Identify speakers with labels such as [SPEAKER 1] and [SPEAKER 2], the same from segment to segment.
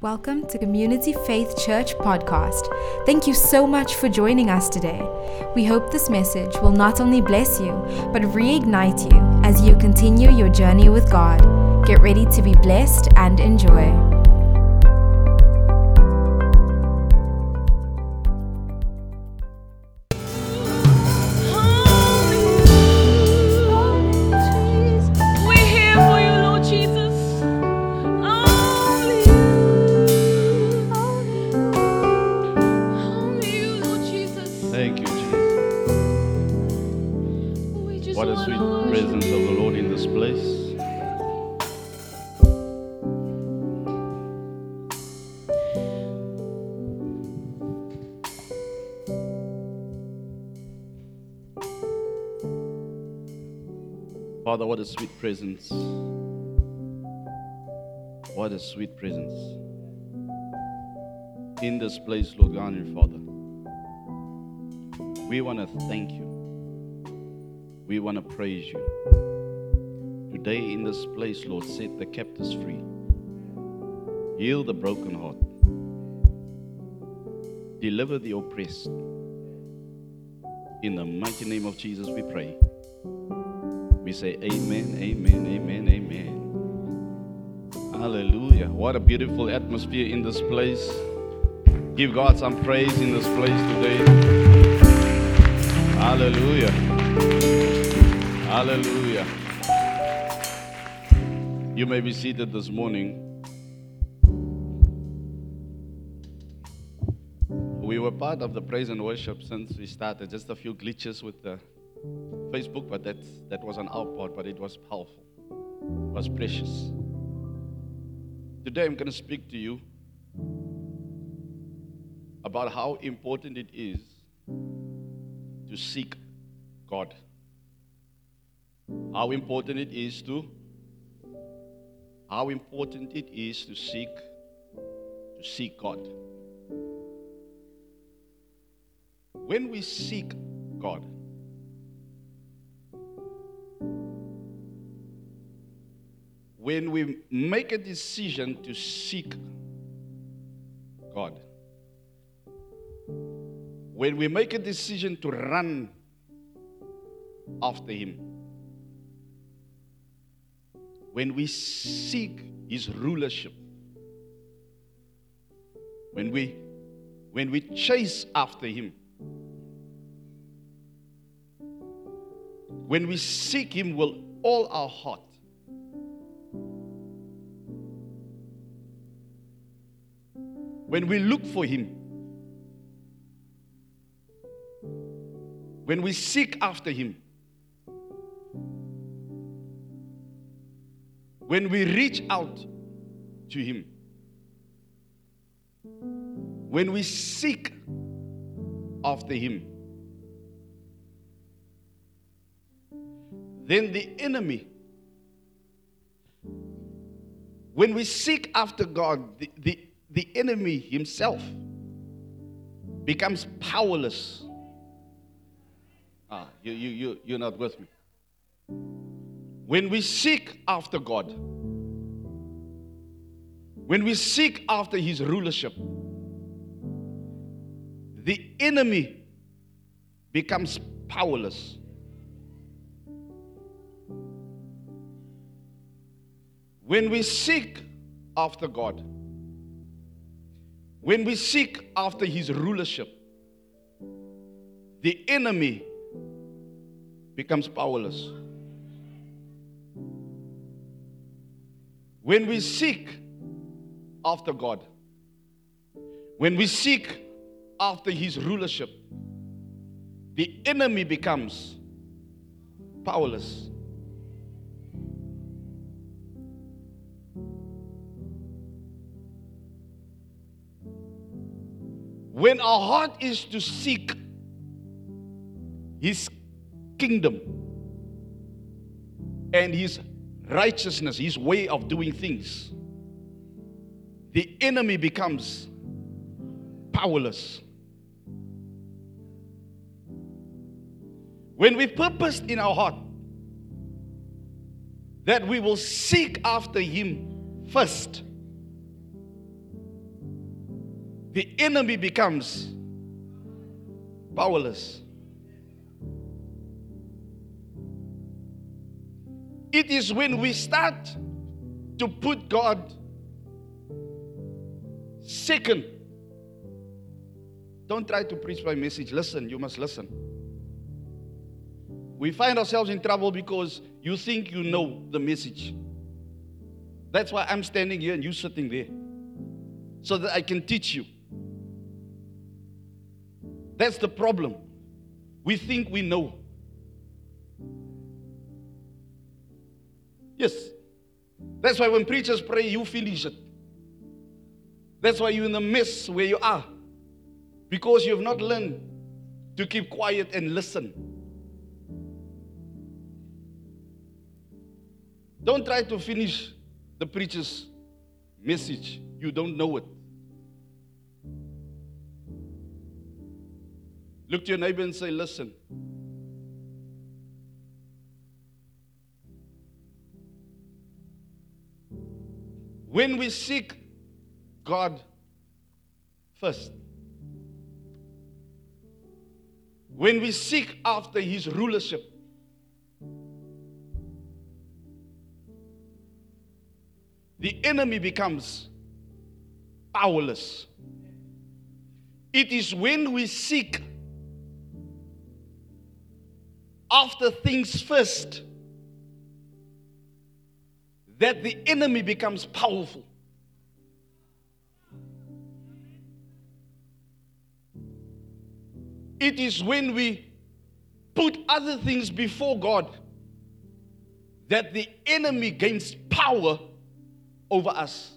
[SPEAKER 1] Welcome to Community Faith Church podcast. Thank you so much for joining us today. We hope this message will not only bless you, but reignite you as you continue your journey with God. Get ready to be blessed and enjoy.
[SPEAKER 2] Father, what a sweet presence. What a sweet presence. In this place, Lord God and Father. We want to thank you. We want to praise you. Today in this place, Lord, set the captives free. Heal the broken heart. Deliver the oppressed. In the mighty name of Jesus, we pray. We say, Amen, Amen, Amen, Amen. Hallelujah. What a beautiful atmosphere in this place. Give God some praise in this place today. Hallelujah. Hallelujah. You may be seated this morning. We were part of the praise and worship since we started. Just a few glitches with the Facebook, but that, that was our part, but it was powerful. It was precious. Today I'm going to speak to you about how important it is to seek God. How important it is to how important it is to seek to seek God. When we seek God, when we make a decision to seek God, when we make a decision to run after Him, when we seek His rulership, when we when we chase after Him, when we seek Him with all our heart, when we look for Him, when we seek after Him, when we reach out to Him, when we seek after Him, then the enemy, when we seek after God, the, the, the enemy himself becomes powerless. Ah, you, you, you, you're not with me. When we seek after God, when we seek after His rulership, the enemy becomes powerless. When we seek after God, when we seek after His rulership, the enemy becomes powerless. When we seek after God, when we seek after His rulership, the enemy becomes powerless. When our heart is to seek His kingdom and His righteousness, His way of doing things, the enemy becomes powerless. When we purpose in our heart that we will seek after Him first, the enemy becomes powerless. It is when we start to put God second. Don't try to preach my message. Listen, you must listen. We find ourselves in trouble because you think you know the message. That's why I'm standing here and you sitting there. So that I can teach you. That's the problem. We think we know. Yes. That's why when preachers pray, you finish it. That's why you're in the mess where you are. Because you have not learned to keep quiet and listen. Don't try to finish the preacher's message. You don't know it. Look to your neighbor and say, Listen. When we seek God first, when we seek after His rulership, the enemy becomes powerless. It is when we seek after things first that the enemy becomes powerful. It is when we put other things before God that the enemy gains power over us.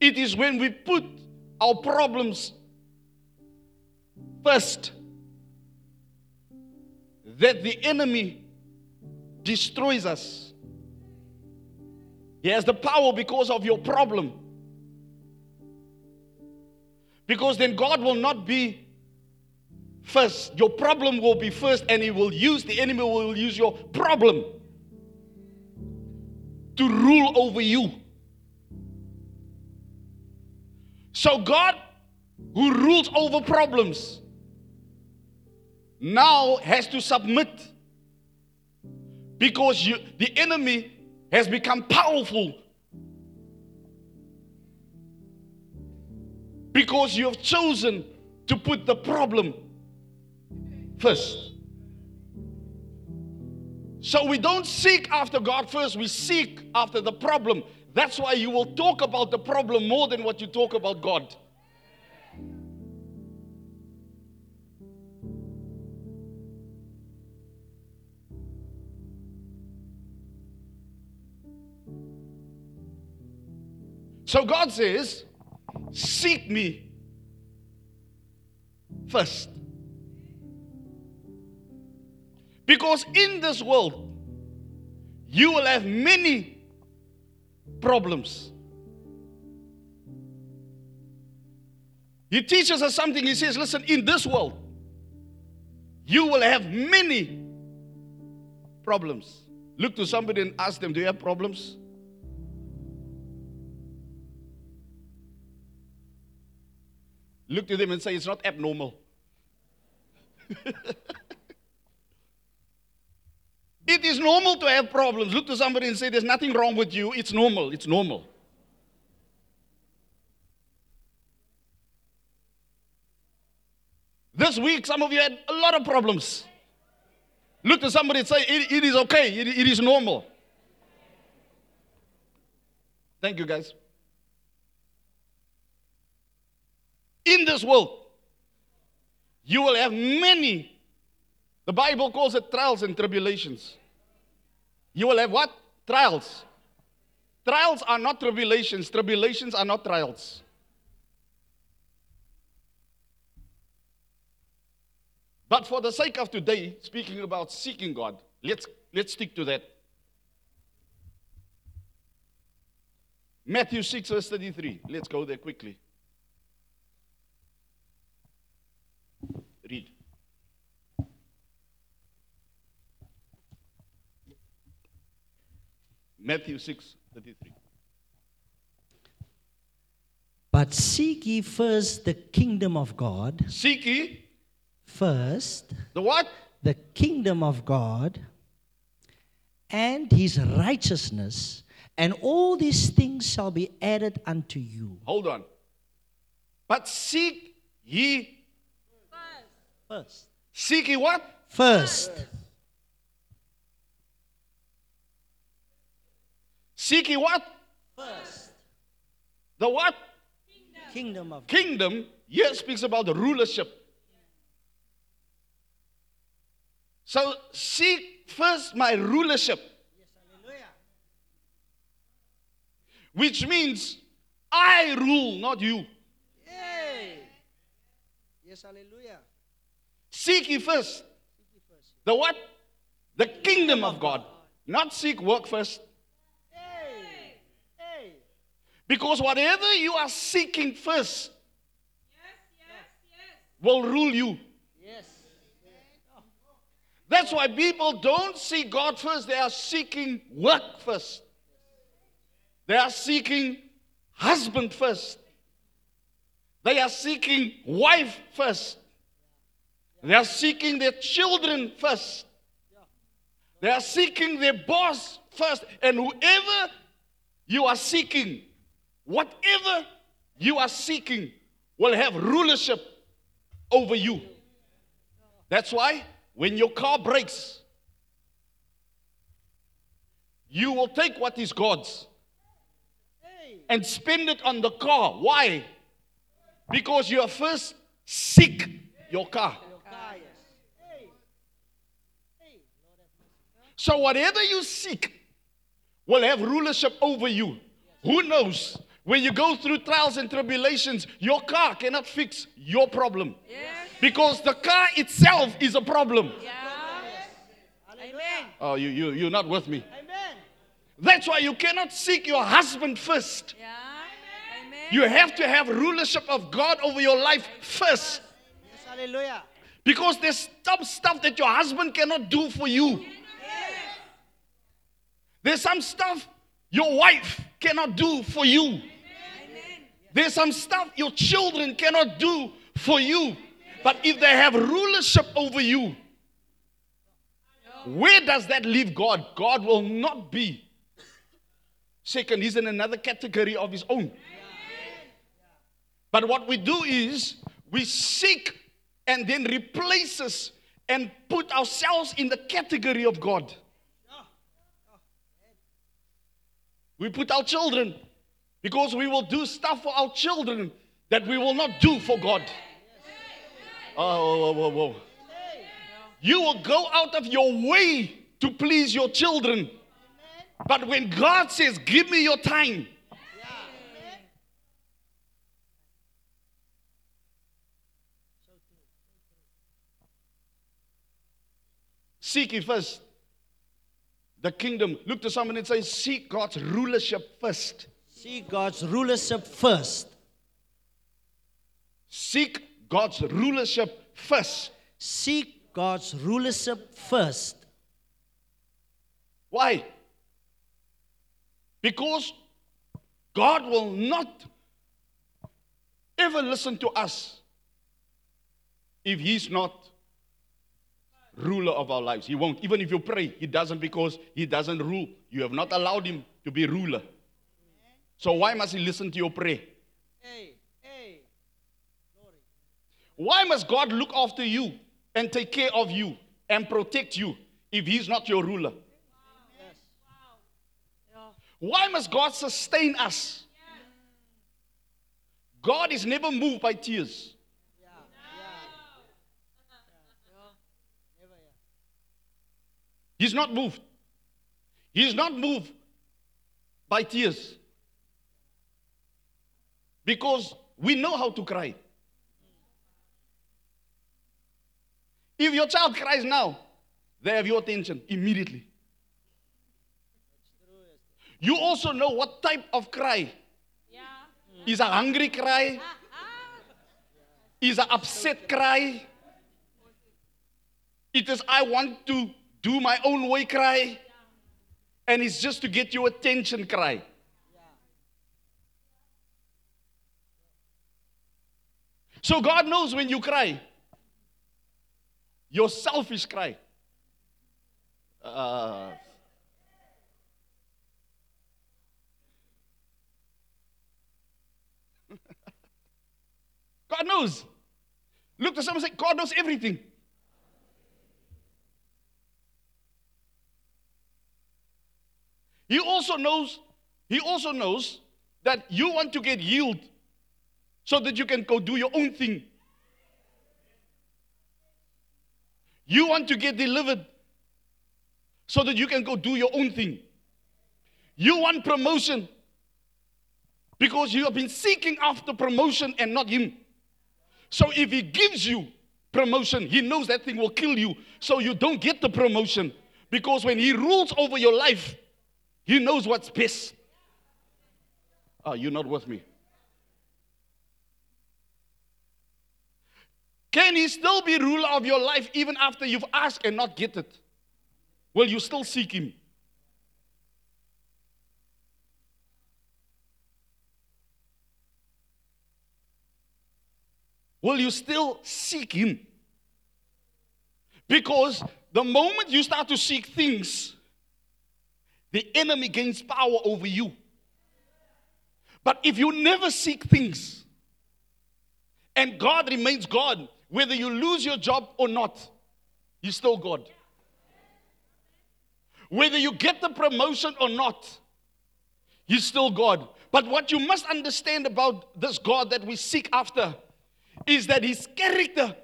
[SPEAKER 2] It is when we put our problems first that the enemy destroys us. He has the power because of your problem. Because then God will not be first. Your problem will be first, and He will use, the enemy will use your problem to rule over you. So, God, who rules over problems, now has to submit because you, the enemy has become powerful because you have chosen to put the problem first. So we don't seek after God first, we seek after the problem. That's why you will talk about the problem more than what you talk about God. So God says, Seek me first. Because in this world, you will have many problems. He teaches us something. He says, Listen, in this world, you will have many problems. Look to somebody and ask them, Do you have problems? Look to them and say, It's not abnormal. it is normal to have problems. Look to somebody and say, There's nothing wrong with you. It's normal. It's normal. This week, some of you had a lot of problems. Look to somebody and say, It, it is okay. It, it is normal. Thank you, guys. In this world, you will have many, the Bible calls it trials and tribulations. You will have what? Trials. Trials are not tribulations, tribulations are not trials. But for the sake of today, speaking about seeking God, let's, let's stick to that. Matthew 6, verse 33. Let's go there quickly. Read. Matthew 6 33.
[SPEAKER 3] But seek ye first the kingdom of God,
[SPEAKER 2] Seek ye
[SPEAKER 3] first
[SPEAKER 2] the what?
[SPEAKER 3] the kingdom of God and his righteousness, and all these things shall be added unto you.
[SPEAKER 2] Hold on. But seek ye,
[SPEAKER 3] First.
[SPEAKER 2] seek ye what?
[SPEAKER 3] First.
[SPEAKER 2] Seek ye what?
[SPEAKER 3] First.
[SPEAKER 2] The what?
[SPEAKER 3] Kingdom of
[SPEAKER 2] Kingdom here speaks about the rulership. So seek first my rulership. Yes, hallelujah. Which means I rule, not you.
[SPEAKER 3] Yay. Yes, hallelujah.
[SPEAKER 2] Seek ye first. The what? The kingdom of God. Not seek work first. Because whatever you are seeking first will rule you.
[SPEAKER 3] Yes.
[SPEAKER 2] That's why people don't seek God first, they are seeking work first. They are seeking husband first. They are seeking wife first. They are seeking their children first. They are seeking their boss first. And whoever you are seeking, whatever you are seeking, will have rulership over you. That's why when your car breaks, you will take what is God's and spend it on the car. Why? Because you are first seek your car. So whatever you seek will have rulership over you. Who knows? When you go through trials and tribulations, your car cannot fix your problem. Because the car itself is a problem.
[SPEAKER 4] Amen.
[SPEAKER 2] Oh, you, you, you're not with me.
[SPEAKER 3] Amen.
[SPEAKER 2] That's why you cannot seek your husband first.
[SPEAKER 4] Yeah. Amen.
[SPEAKER 2] You have to have rulership of God over your life first.
[SPEAKER 3] Yes, hallelujah.
[SPEAKER 2] Because there's some stuff that your husband cannot do for you. There's some stuff your wife cannot do for you. There's some stuff your children cannot do for you. But if they have rulership over you, where does that leave God? God will not be. Second, he's in another category of his own. But what we do is we seek and then replace us and put ourselves in the category of God. We put our children because we will do stuff for our children that we will not do for God. Oh, whoa, whoa, whoa. You will go out of your way to please your children. But when God says, Give me your time, seek ye first the kingdom. Look to someone and say, Seek God's rulership first.
[SPEAKER 3] See God's rulership first.
[SPEAKER 2] Seek God's rulership first.
[SPEAKER 3] Seek God's rulership first.
[SPEAKER 2] Why? Because God will not ever listen to us if He's not ruler of our lives. He won't. Even if you pray, He doesn't because He doesn't rule. You have not allowed Him to be ruler. So why must He listen to your prayer?
[SPEAKER 3] Hey, hey.
[SPEAKER 2] Why must God look after you and take care of you and protect you if He's not your ruler? Why must God sustain us? God is never moved by tears. He's not moved. He's not moved by tears. Because we know how to cry. If your child cries now, they have your attention immediately. You also know what type of cry. Is a hungry cry? Is a upset cry? It is I want to do my own way cry. and it's just to get your attention cry. So God knows when you cry, your selfish cry. Uh, God knows. Look to someone and say, God knows everything. He also knows, he also knows that you want to get healed so that you can go do your own thing. You want to get delivered so that you can go do your own thing. You want promotion because you have been seeking after promotion and not Him. So if He gives you promotion, He knows that thing will kill you. So you don't get the promotion because when He rules over your life, He knows what's best. Oh, you're not with me. Can he still be ruler of your life even after you've asked and not get it? Will you still seek him? Will you still seek him? Because the moment you start to seek things, the enemy gains power over you. But if you never seek things, and God remains God, whether you lose your job or not, He's still God. Whether you get the promotion or not, He's still God. But what you must understand about this God that we seek after is that His character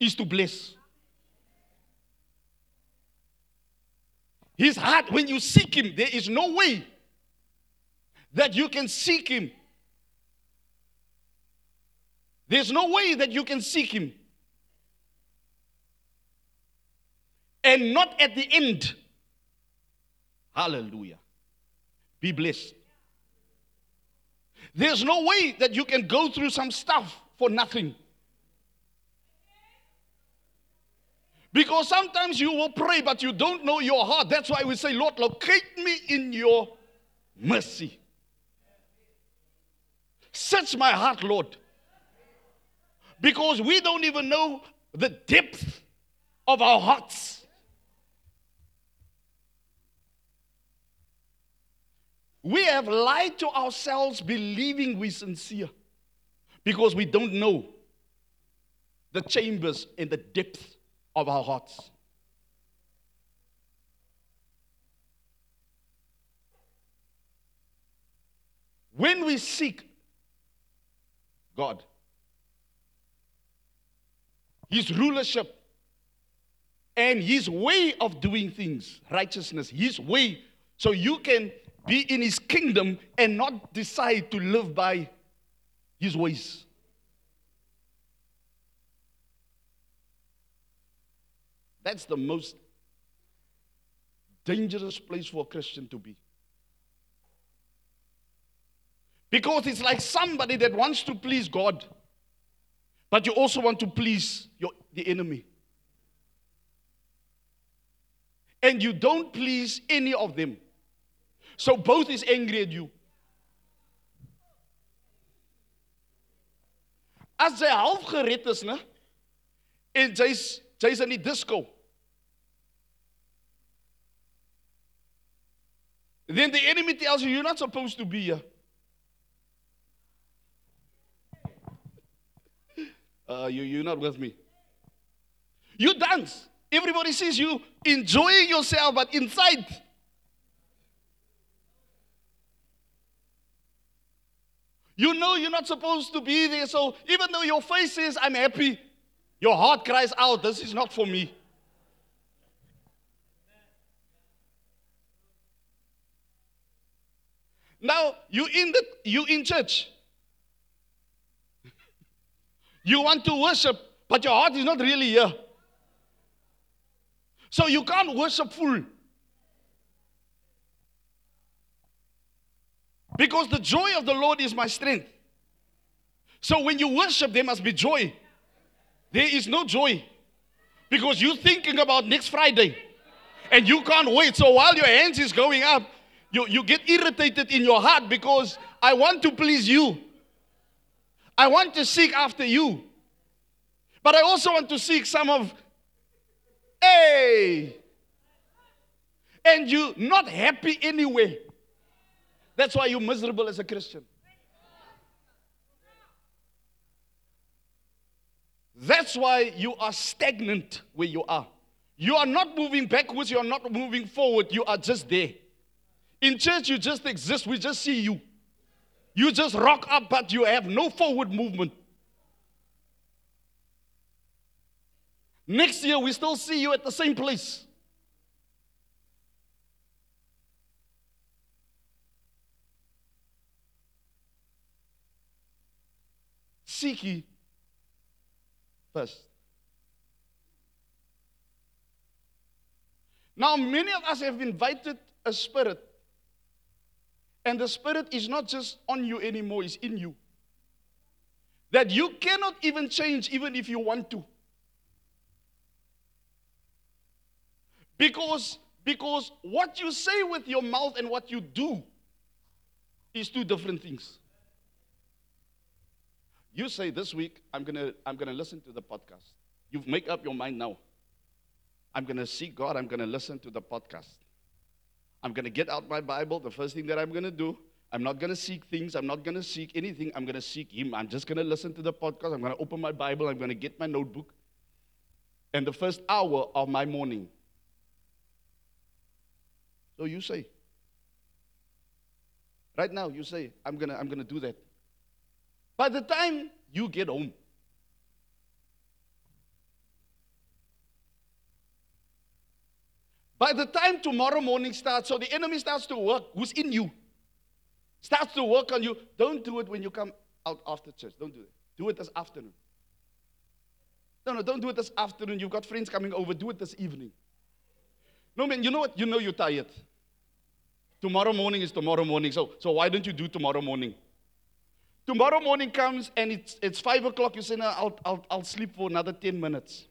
[SPEAKER 2] is to bless. His heart, when you seek Him, there is no way that you can seek Him there's no way that you can seek Him and not at the end. Hallelujah. Be blessed. There's no way that you can go through some stuff for nothing. Because sometimes you will pray, but you don't know your heart. That's why we say, Lord, locate me in your mercy. Search my heart, Lord because we don't even know the depth of our hearts. We have lied to ourselves believing we're sincere because we don't know the chambers and the depth of our hearts. When we seek God, his rulership, and his way of doing things, righteousness, his way. So you can be in his kingdom and not decide to live by his ways. That's the most dangerous place for a Christian to be. Because it's like somebody that wants to please God but you also want to please your, the enemy. And you don't please any of them. So both is angry at you. As jy half gered is, né? En jy's jy's in die disco. Then the enemy tells you you're not supposed to be here. Uh, you, you're not with me. You dance. Everybody sees you enjoying yourself, but inside, you know you're not supposed to be there. So even though your face says, I'm happy, your heart cries out, This is not for me. Now you in the you in church. You want to worship, but your heart is not really here. So you can't worship full. Because the joy of the Lord is my strength. So when you worship, there must be joy. There is no joy. Because you're thinking about next Friday. And you can't wait. So while your hands is going up, you, you get irritated in your heart because I want to please you. I want to seek after you. But I also want to seek some of, hey, and you're not happy anyway. That's why you're miserable as a Christian. That's why you are stagnant where you are. You are not moving backwards, you are not moving forward, you are just there. In church, you just exist, we just see you. You just rock up, but you have no forward movement. Next year, we still see you at the same place. Seek ye first. Now, many of us have invited a spirit, and the spirit is not just on you anymore, it's in you. That you cannot even change, even if you want to. Because, because what you say with your mouth and what you do is two different things. You say this week, I'm gonna, I'm gonna listen to the podcast. You make up your mind now. I'm gonna see God, I'm gonna listen to the podcast. I'm gonna get out my Bible. The first thing that I'm gonna do, I'm not gonna seek things, I'm not gonna seek anything, I'm gonna seek Him. I'm just gonna listen to the podcast, I'm gonna open my Bible, I'm gonna get my notebook. And the first hour of my morning, so you say. Right now, you say, I'm gonna, I'm gonna do that. By the time you get home, by the time tomorrow morning starts, so the enemy starts to work, who's in you, starts to work on you. Don't do it when you come out after church. Don't do it. Do it this afternoon. No, no, don't do it this afternoon. You've got friends coming over. Do it this evening. No, man, you know what? You know you're tired. Tomorrow morning is tomorrow morning. So, so why don't you do tomorrow morning? Tomorrow morning comes and it's, it's 5 o'clock. You say, no, I'll, I'll, I'll sleep for another 10 minutes.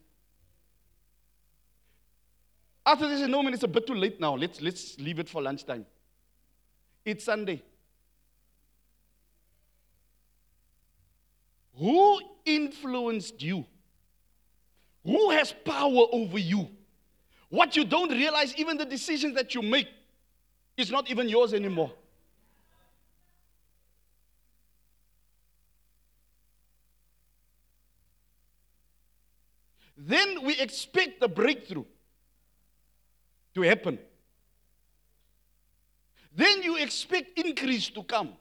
[SPEAKER 2] After say, no, man, it's a bit too late now. Let's, let's leave it for lunchtime. It's Sunday. Who influenced you? Who has power over you? What you don't realize, even the decisions that you make, is not even yours anymore. Then we expect the breakthrough to happen. Then you expect increase to come.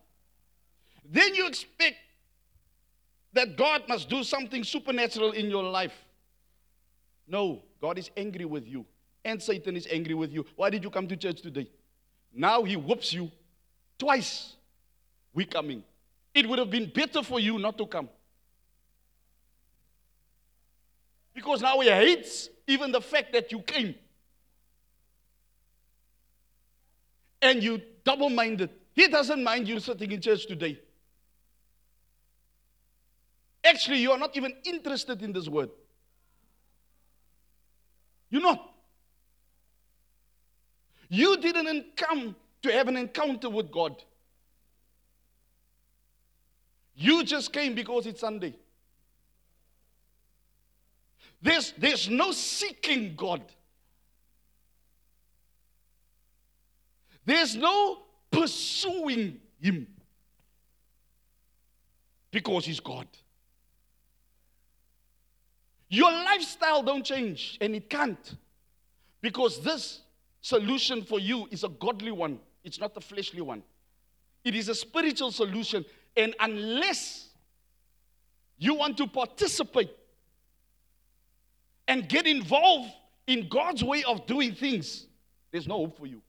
[SPEAKER 2] Then you expect that God must do something supernatural in your life. No, God is angry with you, and Satan is angry with you. Why did you come to church today? Now he whoops you twice. We coming. It would have been better for you not to come. Because now he hates even the fact that you came. And you double minded. He doesn't mind you sitting in church today. Actually, you are not even interested in this word. You're not. You didn't come to have an encounter with God. You just came because it's Sunday. There's, there's no seeking God. There's no pursuing Him because He's God. Your lifestyle don't change, and it can't, because this solution for you is a godly one. It's not a fleshly one. It is a spiritual solution, and unless you want to participate and get involved in God's way of doing things, there's no hope for you.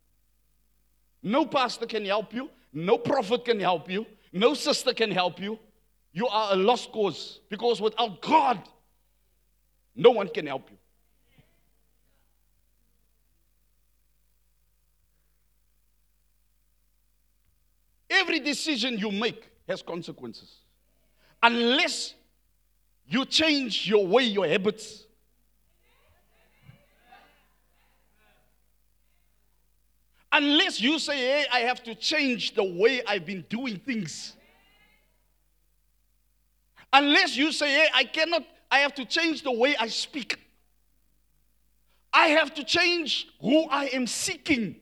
[SPEAKER 2] No pastor can help you, no prophet can help you, no sister can help you. You are a lost cause because without God, no one can help you. Every decision you make has consequences. Unless you change your way, your habits. Unless you say, hey, I have to change the way I've been doing things. Unless you say, hey, I cannot, I have to change the way I speak. I have to change who I am seeking.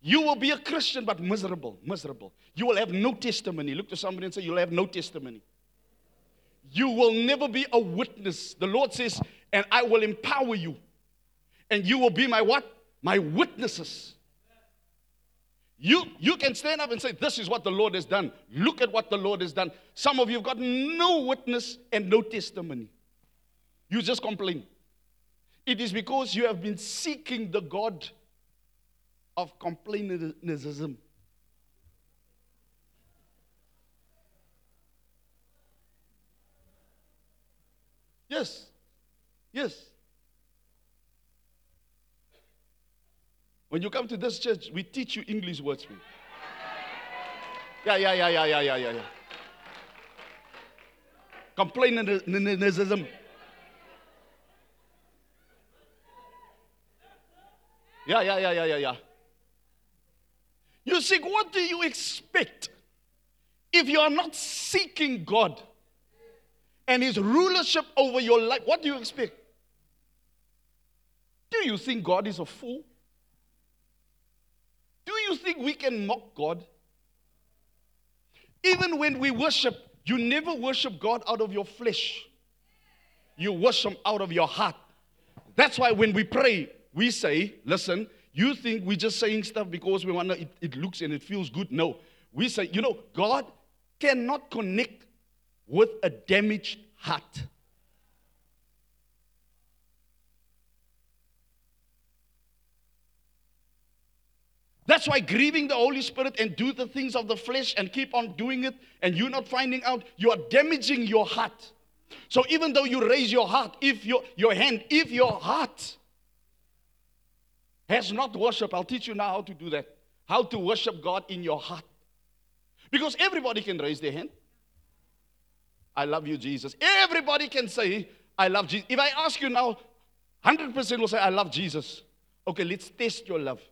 [SPEAKER 2] You will be a Christian, but miserable, miserable. You will have no testimony. Look to somebody and say, You'll have no testimony. You will never be a witness. The Lord says, And I will empower you. And you will be my what? My witnesses. You, you can stand up and say, This is what the Lord has done. Look at what the Lord has done. Some of you have got no witness and no testimony. You just complain. It is because you have been seeking the God of complainism. Yes. Yes. When you come to this church, we teach you English words. Yeah, yeah, yeah, yeah, yeah, yeah, yeah, yeah. Complainism. Yeah, yeah, yeah, yeah, yeah, yeah. You see, what do you expect if you are not seeking God and His rulership over your life? What do you expect? Do you think God is a fool? Do you think we can mock God? Even when we worship, you never worship God out of your flesh, you worship out of your heart. That's why when we pray, we say, listen, you think we're just saying stuff because we want to, it, it looks and it feels good. No. We say, you know, God cannot connect with a damaged heart. That's why grieving the Holy Spirit and do the things of the flesh and keep on doing it and you're not finding out, you are damaging your heart. So even though you raise your heart, if your, your hand, if your heart has not worship, I'll teach you now how to do that. How to worship God in your heart. Because everybody can raise their hand. I love you, Jesus. Everybody can say, I love Jesus. If I ask you now, 100% will say, I love Jesus. Okay, let's test your love.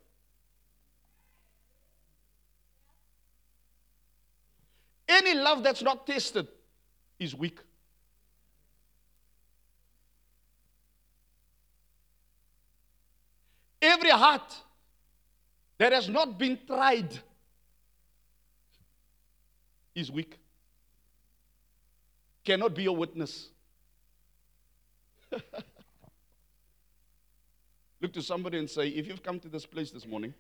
[SPEAKER 2] Any love that's not tested is weak. Every heart that has not been tried is weak. Cannot be a witness. Look to somebody and say, if you've come to this place this morning,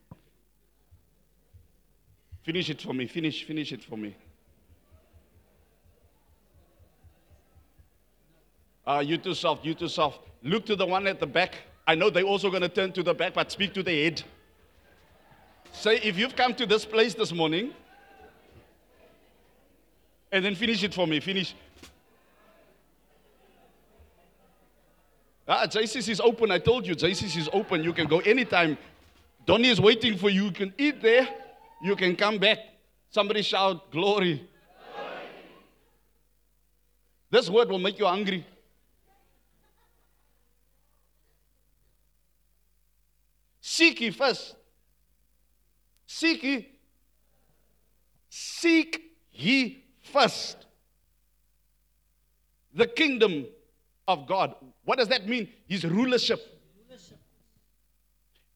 [SPEAKER 2] finish it for me, finish, finish it for me. Uh, you too soft, you too soft. Look to the one at the back. I know they're also going to turn to the back, but speak to the head. Say, if you've come to this place this morning, and then finish it for me. Finish. Ah, JCC is open. I told you, JCC is open. You can go anytime. Donnie is waiting for you. You can eat there. You can come back. Somebody shout, Glory. glory. This word will make you hungry. Seek ye first. Seek ye. Seek ye first the kingdom of God. What does that mean? His rulership.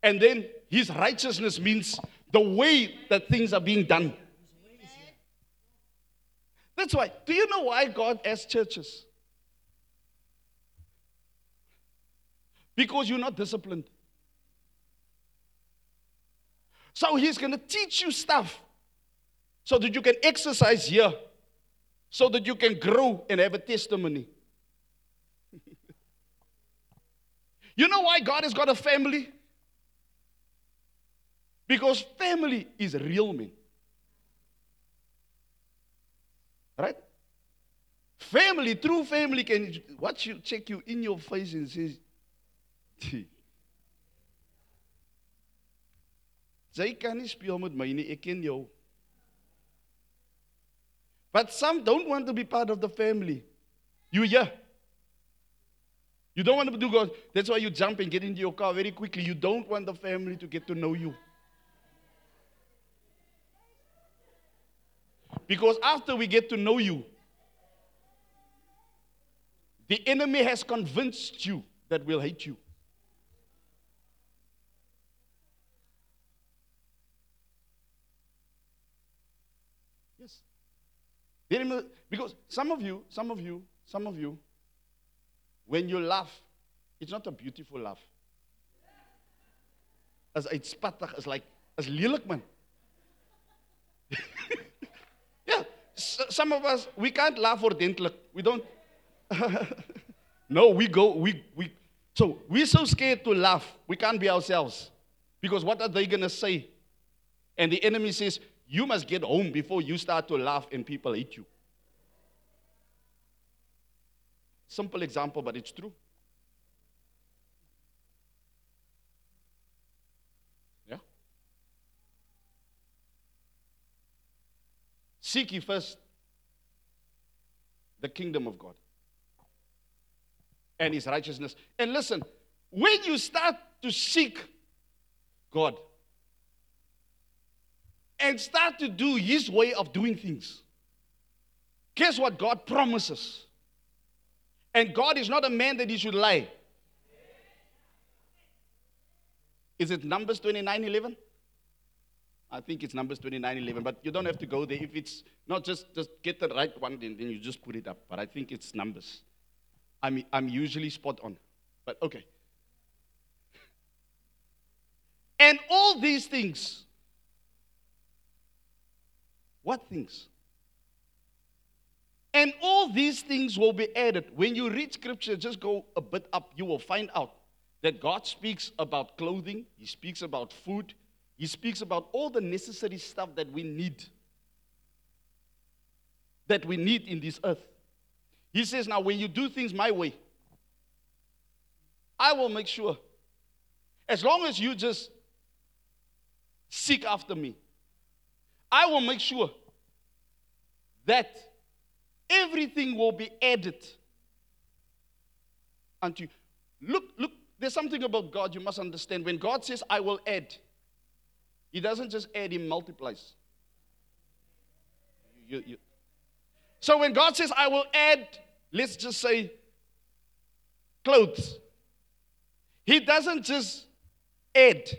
[SPEAKER 2] And then his righteousness means the way that things are being done. That's why. Do you know why God has churches? Because you're not disciplined. So he's going to teach you stuff so that you can exercise here, so that you can grow and have a testimony. you know why God has got a family? Because family is real, man. Right? Family, true family can watch you, check you in your face and says, Jy kan nie speel met my nie, ek ken jou. But some don't want to be part of the family. You yeah. You don't want to do God. That's why you jump and get into your car very quickly. You don't want the family to get to know you. Because after we get to know you, the enemy has convinced you that we'll hate you. Yes. Because some of you, some of you, some of you, when you laugh, it's not a beautiful laugh. As it's spattig, is like, as lelik man. yeah, some of us, we can't laugh ordentlik. We don't. no, we go, we, we, so we're so scared to laugh. We can't be ourselves. Because what are they going to say? And the enemy says, you must get home before you start to laugh and people hate you. Simple example, but it's true. Yeah? Seek ye first the kingdom of God and his righteousness. And listen, when you start to seek God and start to do his way of doing things, guess what God promises? And God is not a man that he should lie. Is it Numbers 29 11? I think it's Numbers 29 11, but you don't have to go there. If it's not just, just get the right one, then, then you just put it up. But I think it's Numbers. I'm, I'm usually spot on. But okay. And all these things. What things? And all these things will be added. When you read scripture, just go a bit up, you will find out that God speaks about clothing, He speaks about food, He speaks about all the necessary stuff that we need. That we need in this earth. He says, Now, when you do things my way, I will make sure, as long as you just seek after me, I will make sure that everything will be added unto you. Look, look, there's something about God you must understand. When God says, I will add, He doesn't just add, He multiplies. You- you- So when God says, I will add, let's just say, clothes, He doesn't just add,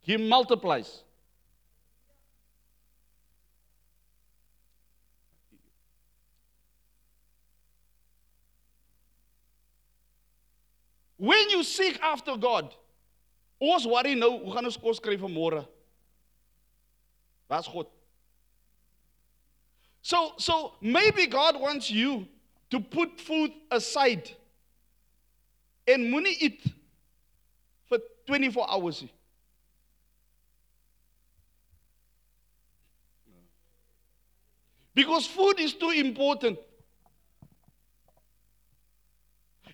[SPEAKER 2] He multiplies. When you seek after God, ons worry nou, hoe gaan ons kos kry vir môre? Waar's God? So so maybe God wants you to put food aside en moenie eet vir 24 hours nie. Because food is too important.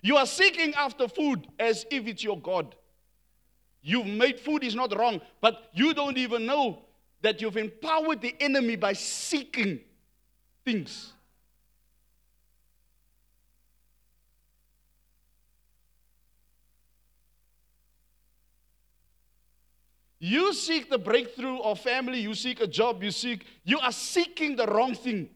[SPEAKER 2] You are seeking after food as if it's your God. You've made food is not wrong, but you don't even know that you've empowered the enemy by seeking things. You seek the breakthrough of family, you seek a job, you seek, you are seeking the wrong thing.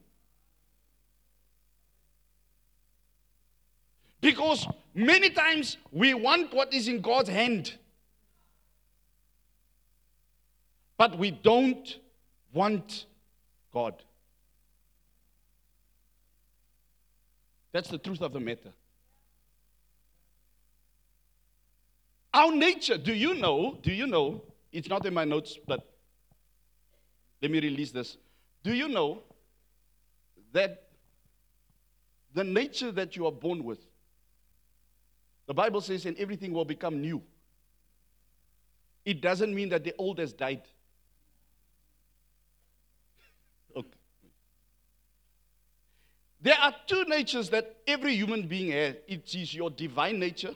[SPEAKER 2] Because many times we want what is in God's hand, but we don't want God. That's the truth of the matter. Our nature, do you know? Do you know? It's not in my notes, but let me release this. Do you know that the nature that you are born with, the Bible says, and everything will become new. It doesn't mean that the old has died. Okay. There are two natures that every human being has. It is your divine nature.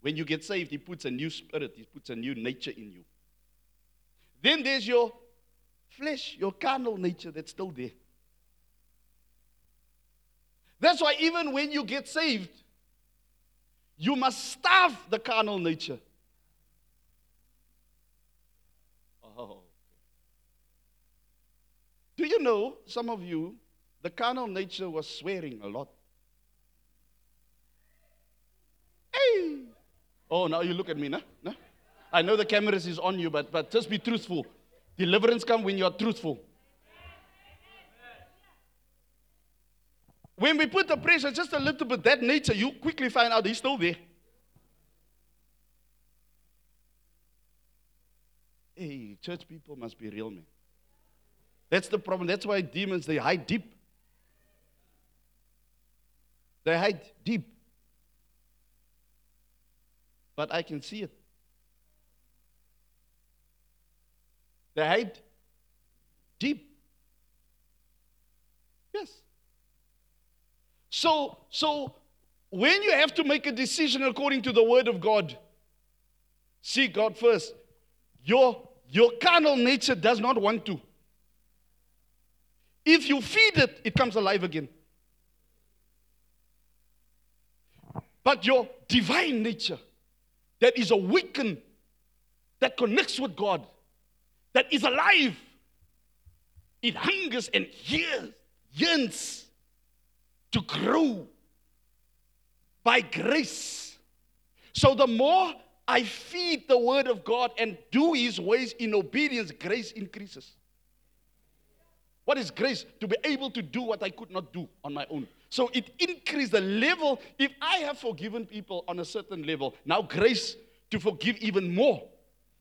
[SPEAKER 2] When you get saved, He puts a new spirit, He puts a new nature in you. Then there's your flesh, your carnal nature that's still there. That's why even when you get saved, You must starve the carnal nature. Oh. Do you know, some of you, the carnal nature was swearing a lot. Hey! Oh, now you look at me, no? no? I know the cameras is on you, but, but just be truthful. Deliverance come when you are truthful. When we put the pressure just a little bit, that nature, you quickly find out he's still there. Hey, church people must be real men. That's the problem. That's why demons they hide deep. They hide deep. But I can see it. They hide deep. Yes. So, so when you have to make a decision according to the word of God, seek God first. Your, your carnal nature does not want to. If you feed it, it comes alive again. But your divine nature, that is awakened, that connects with God, that is alive, it hungers and yearns, yearns to grow by grace. So the more I feed the word of God and do his ways in obedience, grace increases. What is grace? To be able to do what I could not do on my own. So it increased the level. If I have forgiven people on a certain level, now grace to forgive even more.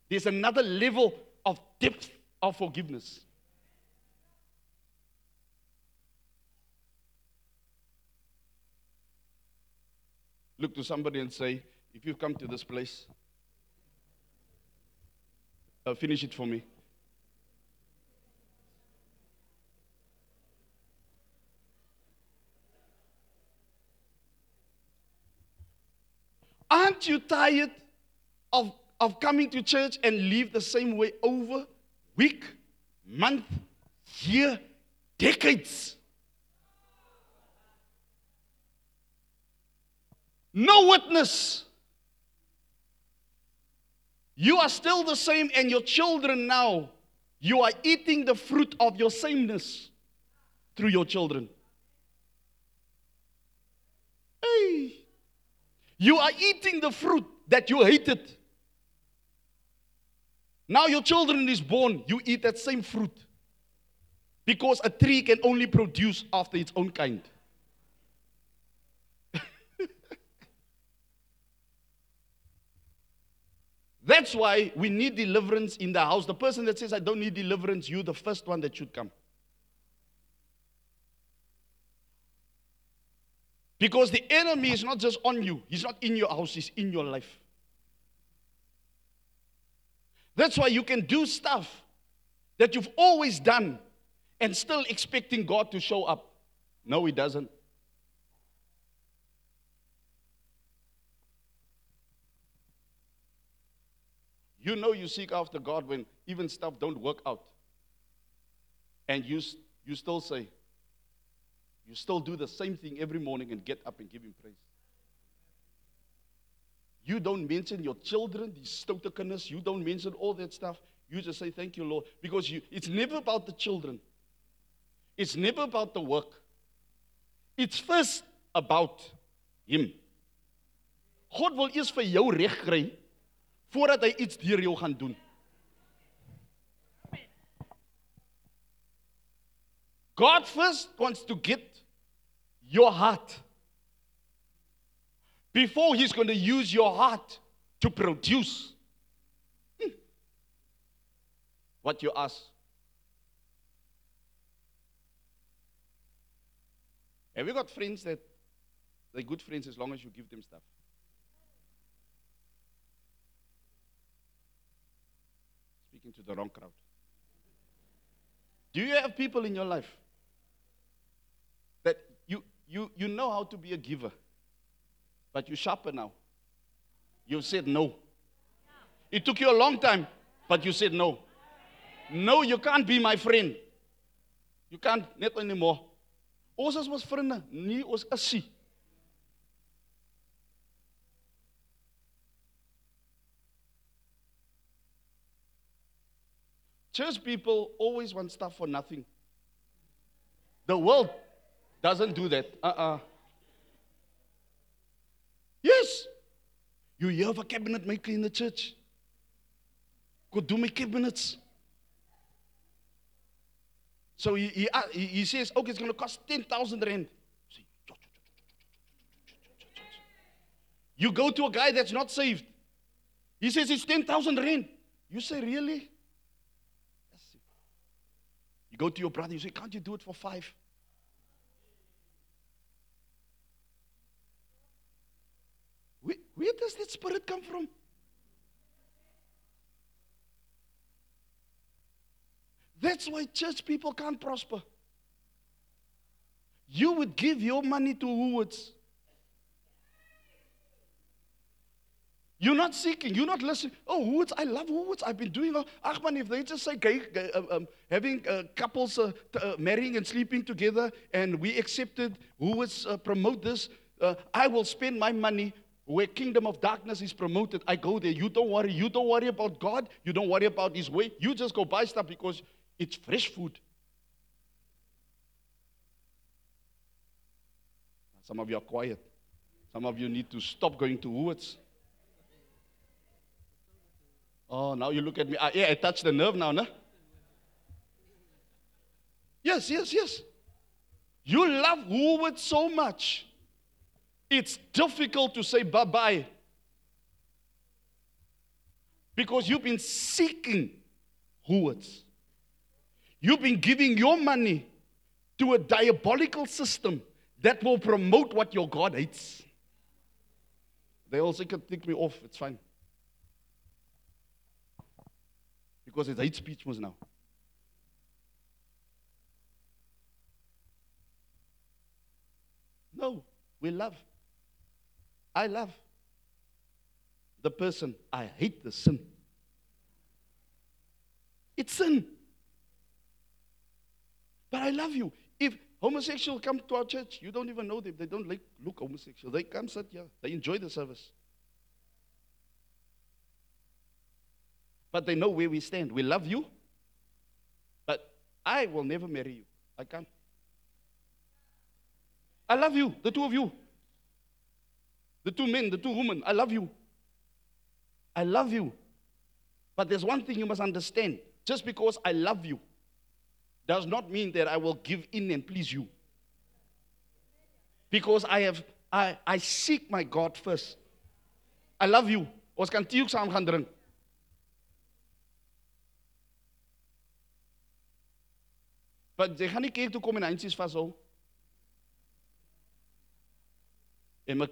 [SPEAKER 2] There's another level of depth of forgiveness. Look to somebody and say, if you've come to this place, uh, finish it for me. Aren't you tired of, of coming to church and live the same way over week, month, year, decades? No witness. You are still the same, and your children now, you are eating the fruit of your sameness through your children. Hey. You are eating the fruit that you hated. Now your children is born, you eat that same fruit. Because a tree can only produce after its own kind. That's why we need deliverance in the house. The person that says, I don't need deliverance, you the first one that should come. Because the enemy is not just on you, he's not in your house, he's in your life. That's why you can do stuff that you've always done and still expecting God to show up. No, he doesn't. You know you seek after God when even stuff don't work out. And you, you still say, you still do the same thing every morning and get up and give him praise. You don't mention your children, these stoutokinders. You don't mention all that stuff. You just say, Thank you, Lord. Because you, it's never about the children, it's never about the work. It's first about Him. God wil eers vir jou reg kry voordat hy iets deur jou gaan doen. God first wants to get your heart before he's going to use your heart to produce hmm, what you ask. Have you got friends that they're good friends as long as you give them stuff? To the wrong crowd. Do you have people in your life that you, you, you know how to be a giver, but you're sharper now? You said no. It took you a long time, but you said no. No, you can't be my friend. You can't, net anymore. Ons is mos vriende, nie ons is sie. Church people always want stuff for nothing. The world doesn't do that. Uh uh Yes. You hear of a cabinet maker in the church? Go do my cabinets. So he, he, uh, he, he says, okay, it's going to cost 10,000 rand. You go to a guy that's not saved. He says it's 10,000 rand. You say, really? Go to your brother, you say, can't you do it for five? Where, where does that spirit come from? That's why church people can't prosper. You would give your money to Woolworths. You're not seeking. You're not listening. Oh, Woolworths, I love Woolworths. I've been doing. Uh, ach if they just say gay, gay, uh, um, having uh, couples uh, t- uh, marrying and sleeping together, and we accepted Woolworths uh, promote this, uh, I will spend my money where kingdom of darkness is promoted. I go there. You don't worry. You don't worry about God. You don't worry about His way. You just go buy stuff because it's fresh food. Some of you are quiet. Some of you need to stop going to Woolworths. Oh, now you look at me. Ah, yeah, I touched the nerve now, no? Yes, yes, yes. You love Woolworths so much. It's difficult to say bye bye. Because you've been seeking Woolworths. You've been giving your money to a diabolical system that will promote what your God hates. They also can take me off, it's fine. Because it's hate speech was now. No, we love. I love the person. I hate the sin. It's sin. But I love you. If homosexual come to our church, you don't even know them. They don't like, look homosexual. They come sit here. They enjoy the service. But they know where we stand. We love you. But I will never marry you. I can't. I love you, the two of you. The two men, the two women. I love you. I love you. But there's one thing you must understand. Just because I love you does not mean that I will give in and please you. Because I have I, I seek my God first. I love you. Ons kan gaan drink. Want jy gaan nie kerk toe kom en handjies vashou. En my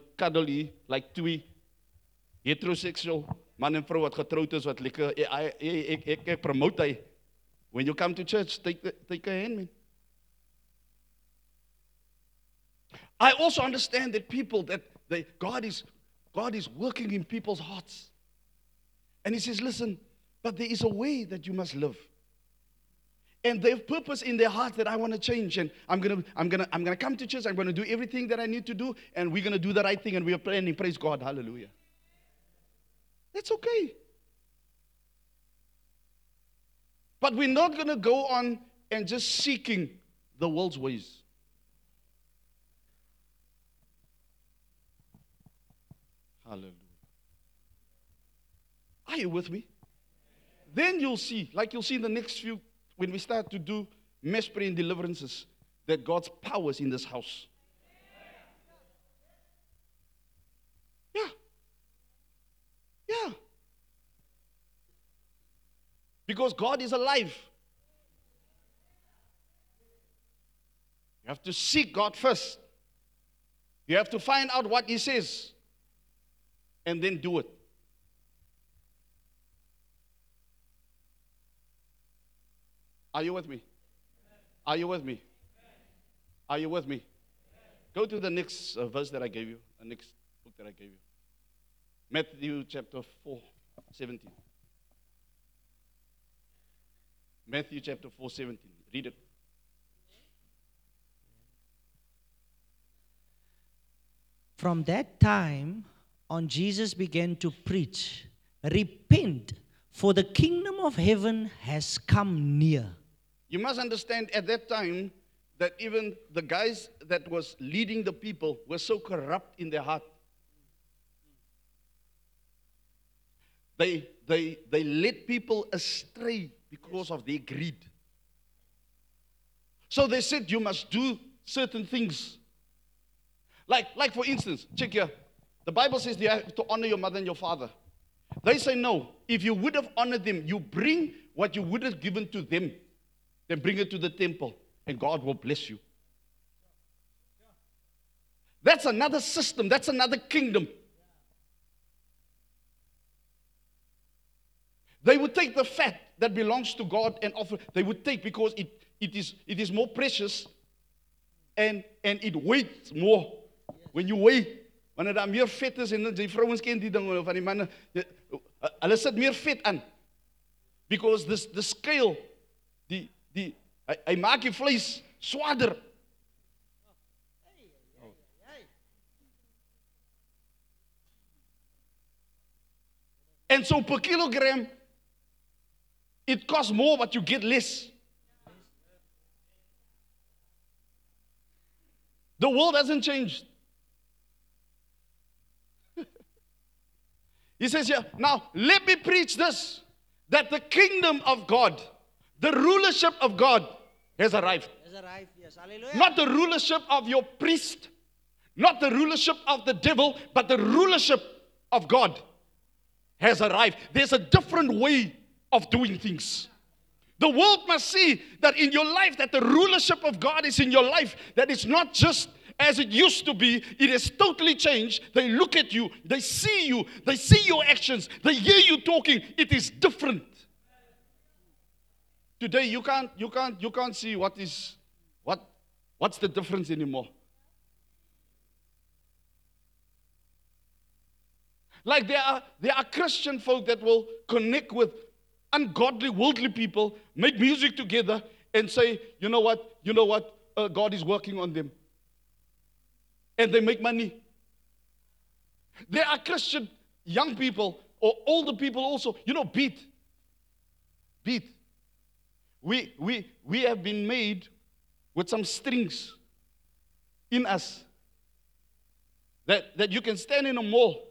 [SPEAKER 2] hier like twee heteroseksueel man en vrou wat getroud is wat lekker ek ek ek, ek promote hy when you come to church take the, take a hand man. I also understand that people that they, God is God is working in people's hearts. And he says, listen, but there is a way that you must live. And they have purpose in their heart that I want to change. And I'm gonna, I'm gonna, I'm gonna come to church, I'm gonna do everything that I need to do, and we're gonna do the right thing, and we are planning. Praise God, hallelujah. That's okay. But we're not gonna go on and just seeking the world's ways. Hallelujah. Are you with me? Then you'll see, like you'll see in the next few, when we start to do mass prayer and deliverances, that God's power is in this house. Yeah. Yeah. Because God is alive. You have to seek God first. You have to find out what He says and then do it. Are you with me? Are you with me? Are you with me? Go to the next uh, verse that I gave you, the next book that I gave you. Matthew chapter 4, 17. Matthew chapter 4, 17. Read it.
[SPEAKER 3] From that time on, Jesus began to preach, Repent, For the kingdom of heaven has come near.
[SPEAKER 2] You must understand at that time that even the guys that was leading the people were so corrupt in their heart. They, they, they led people astray because of their greed. So they said you must do certain things. Like, like for instance, check here. The Bible says you have to honor your mother and your father. They say no. If you would have honored them, you bring what you would have given to them, then bring it to the temple, and God will bless you. That's another system, that's another kingdom. They would take the fat that belongs to God and offer, they would take because it, it, is, it is more precious and, and it weighs more. When you weigh, wanneer daar meer vet is en die vrouens ken die ding van die manne, hulle sit meer vet aan. Because this the scale die die hy, hy maak die vleis. And so per kilogram, it costs more, but you get less. The world hasn't changed. he says here, now let me preach this that the kingdom of God, the rulership of God has arrived.
[SPEAKER 3] Has arrived, yes.
[SPEAKER 2] Not the rulership of your priest, not the rulership of the devil, but the rulership of God has arrived. There's a different way of doing things. The world must see that in your life that the rulership of God is in your life that it's not just as it used to be it has totally changed they look at you they see you they see your actions they hear you talking it is different today you can't you can't you can't see what is what what's the difference anymore. Like there are there are Christian folk that will connect with ungodly, worldly people, make music together, and say, you know what, you know what, uh, God is working on them, and they make money. There are Christian young people or older people also, you know, beat, beat. We we we have been made with some strings in us that that you can stand in a mall.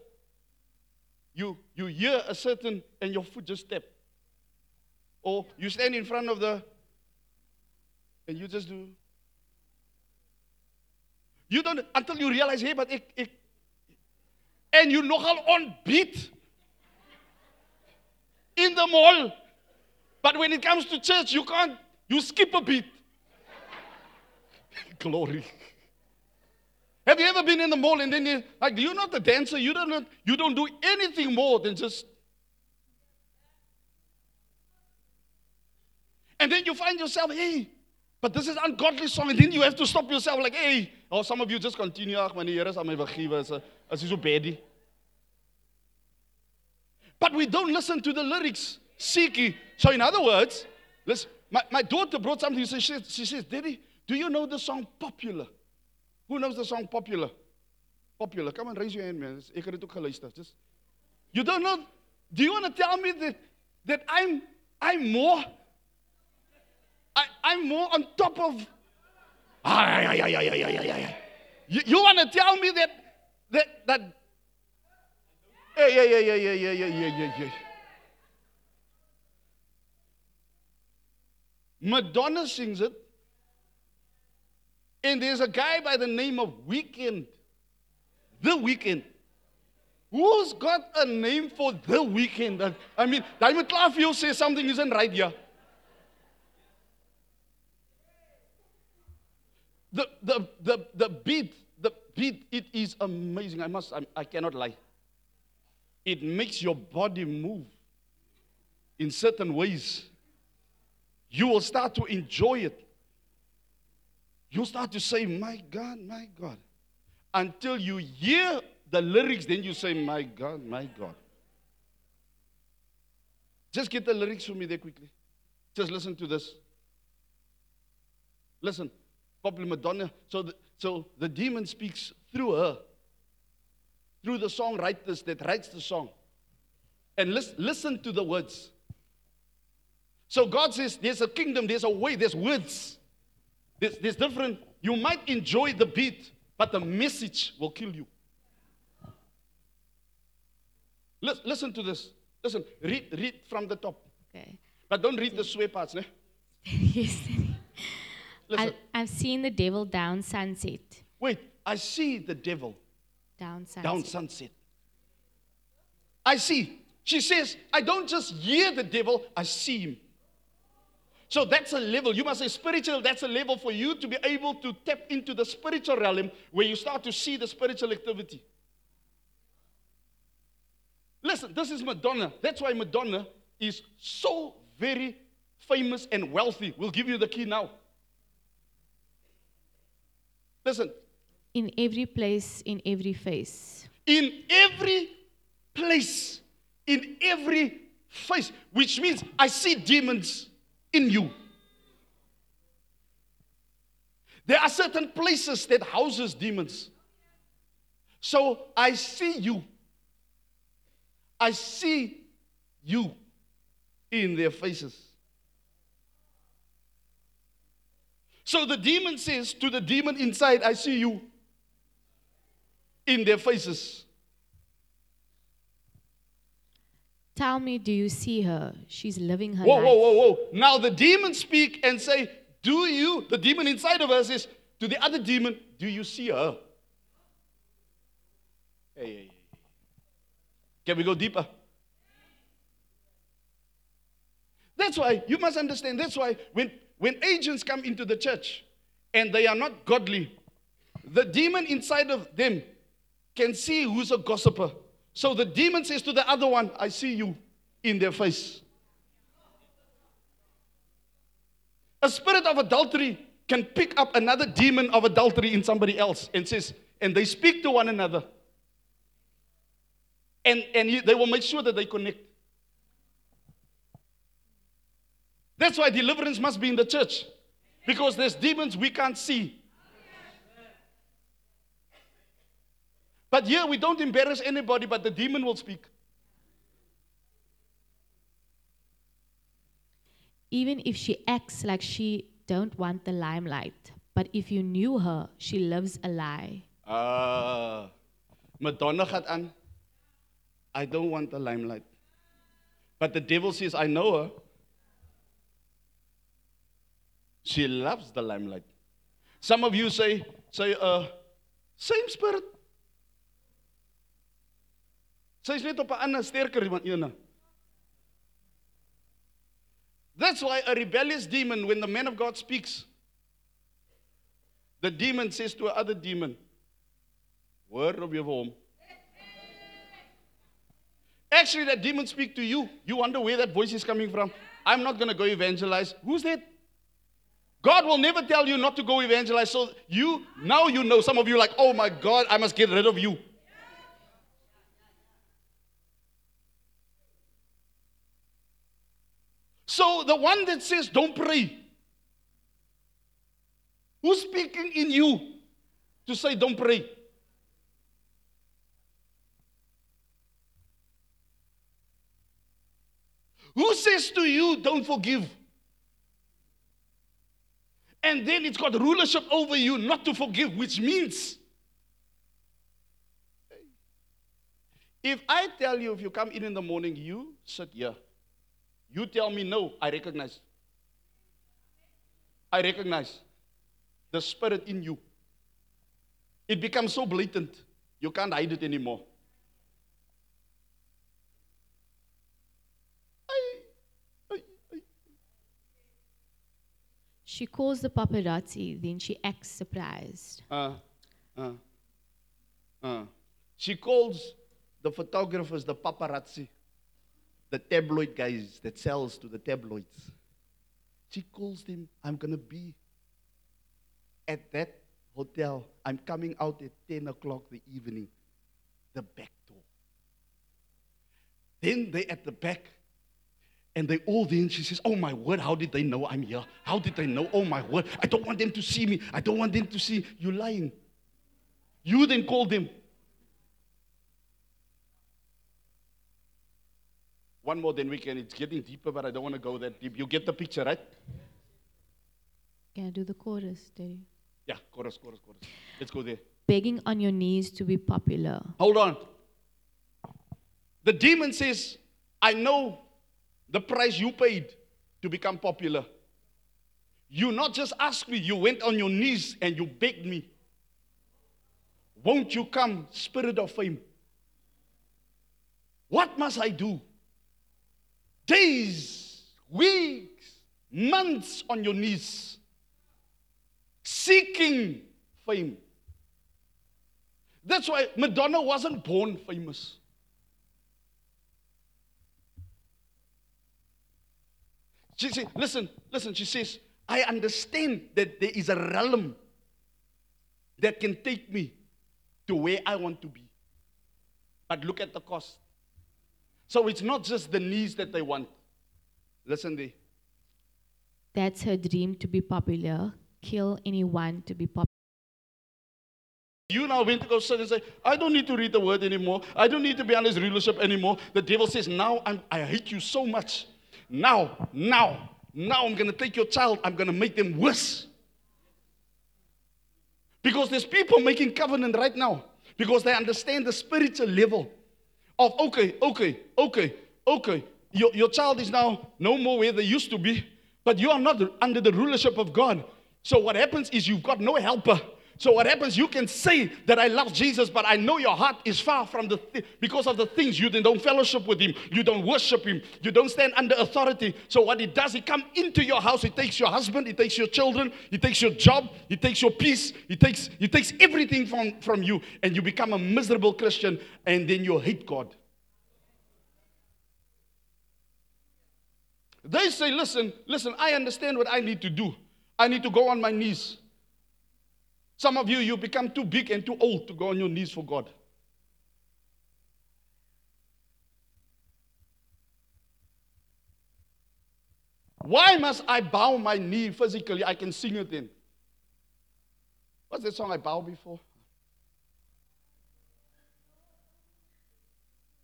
[SPEAKER 2] You you hear a certain and your foot just step or you stand in front of the and you just do. You don't until you realize hey but ek, ek, and you nogal on beat in the mall but when it comes to church you can't you skip a beat glory have you ever been in the mall and then you like you're not a dancer, you don't you don't do anything more than just and then you find yourself, hey, but this is ungodly song, and then you have to stop yourself like, hey, or some of you just continue, ag man, die Here sal my vergewe as as so baddie. But we don't listen to the lyrics. Siki. So in other words, listen, my, my daughter brought something. She says, she says, Daddy, do you know the song Popular? Who knows the song Popular? Popular. Come on, raise your hand, man. Ek het dit ook. Just You don't know Do you want to tell me that that I'm I'm more I, I'm more on top of. You, you want to tell me that that that Hey, hey, hey, hey, hey, hey, hey, hey, hey, Madonna sings it. And there's a guy by the name of Weekend. The Weekend. Who's got a name for the weekend? I- mean, vir jou sê something isn't right here. The, the, the, the beat, the beat, it is amazing. I must, I, I cannot lie. It makes your body move in certain ways. You will start to enjoy it. You'll start to say, My God, my God. Until you hear the lyrics, then you say, My God, my God. Just get the lyrics for me there quickly. Just listen to this. Listen, Popular Madonna. So the, so the demon speaks through her, through the songwriters that writes the song. And lis- listen to the words. So God says there's a kingdom, there's a way, there's words. There's, there's different. You might enjoy the beat, but the message will kill you. Lis- listen to this. Listen, read, read from the top.
[SPEAKER 5] Okay.
[SPEAKER 2] But don't read the swear parts, ne?
[SPEAKER 5] yes.
[SPEAKER 2] Listen.
[SPEAKER 5] I, I've seen the devil down sunset.
[SPEAKER 2] Wait, I see the devil
[SPEAKER 5] Down sunset.
[SPEAKER 2] down sunset. I see. She says, I don't just hear the devil, I see him. So that's a level. You must say spiritual, that's a level for you to be able to tap into the spiritual realm where you start to see the spiritual activity. Listen, this is Madonna. That's why Madonna is so very famous and wealthy. We'll give you the key now. Listen,
[SPEAKER 5] In every place, in every face.
[SPEAKER 2] in every place, in every face, which means I see demons in you. There are certain places that houses demons. So I see you. I see you in their faces. So the demon says to the demon inside, I see you in their faces.
[SPEAKER 5] Tell me, do you see her? She's living her
[SPEAKER 2] Whoa,
[SPEAKER 5] life.
[SPEAKER 2] whoa, whoa, whoa. Whoa. Now the demons speak and say, Do you, the demon inside of us is to the other demon, Do you see her? Hey, hey, hey. Can we go deeper? That's why you must understand. That's why when, when agents come into the church and they are not godly, the demon inside of them can see who's a gossiper. So the demon says to the other one, I see you in their face. A spirit of adultery can pick up another demon of adultery in somebody else and says, and they speak to one another. And, and they will make sure that they connect. That's why deliverance must be in the church. Because there's demons we can't see. But here we don't embarrass anybody, but the demon will speak.
[SPEAKER 5] Even if she acts like she don't want the limelight, but if you knew her, she loves a lie.
[SPEAKER 2] Ah, Madonna gaat aan. I don't want the limelight. But the devil says, I know her. She loves the limelight. Some of you say, say, uh, same spirit. Sy's net op 'n ander sterker. That's why a rebellious demon, when the man of God speaks, the demon says to another demon, op jou vir hom. Actually, that demon speak to you. You wonder where that voice is coming from. I'm not going to go evangelize. Who's that? God will never tell you not to go evangelize. So you now you know. Some of you like, oh my God, I must get rid of you. So the one that says don't pray, who's speaking in you to say don't pray? Who says to you, don't forgive? And then it's got rulership over you not to forgive, which means if I tell you, if you come in in the morning, you sit here. You tell me no, I recognize. I recognize the spirit in you. It becomes so blatant, you can't hide it anymore.
[SPEAKER 5] She calls the paparazzi, then she acts surprised.
[SPEAKER 2] Uh, uh, uh. She calls the photographers the paparazzi, the tabloid guys that sells to the tabloids. She calls them, I'm going to be at that hotel. I'm coming out at 10 o'clock the evening, the back door. Then they at the back, and they all then, she says, Oh my word, how did they know I'm here? How did they know? Oh my word, I don't want them to see me. I don't want them to see you lying. You then call them. One more, then we can. It's getting deeper, but I don't want to go that deep. You get the picture, right?
[SPEAKER 5] Can I do the chorus, Daddy?
[SPEAKER 2] Yeah, chorus, chorus, chorus. Let's go there.
[SPEAKER 5] Begging on your knees to be popular.
[SPEAKER 2] Hold on. The demon says, I know the price you paid to become popular. You not just asked me, you went on your knees and you begged me. Won't you come, spirit of fame? What must I do? Days, weeks, months on your knees, seeking fame. That's why Madonna wasn't born famous. She said, listen, listen, she says, I understand that there is a realm that can take me to where I want to be. But look at the cost. So it's not just the knees that they want. Listen there.
[SPEAKER 5] That's her dream to be popular. Kill anyone to be popular.
[SPEAKER 2] You now went to go sit and say, I don't need to read the word anymore. I don't need to be on his rulership anymore. The devil says, Now I'm, I hate you so much. Now, now, now I'm going to take your child, I'm going to make them worse. Because there's people making covenant right now because they understand the spiritual level of, okay, okay, okay, okay. Your, your child is now no more where they used to be, but you are not under the rulership of God. So what happens is you've got no helper. So what happens? You can say that I love Jesus, but I know your heart is far from the thi- because of the things you don't fellowship with Him, you don't worship Him, you don't stand under authority. So what He does, He come into your house. He takes your husband, He takes your children, He takes your job, He takes your peace, He takes He takes everything from from you, and you become a miserable Christian, and then you hate God. They say, listen, listen, I understand what I need to do. I need to go on my knees. Some of you, you become too big and too old to go on your knees for God. Why must I bow my knee physically? I can sing it in. What's that song I bow before?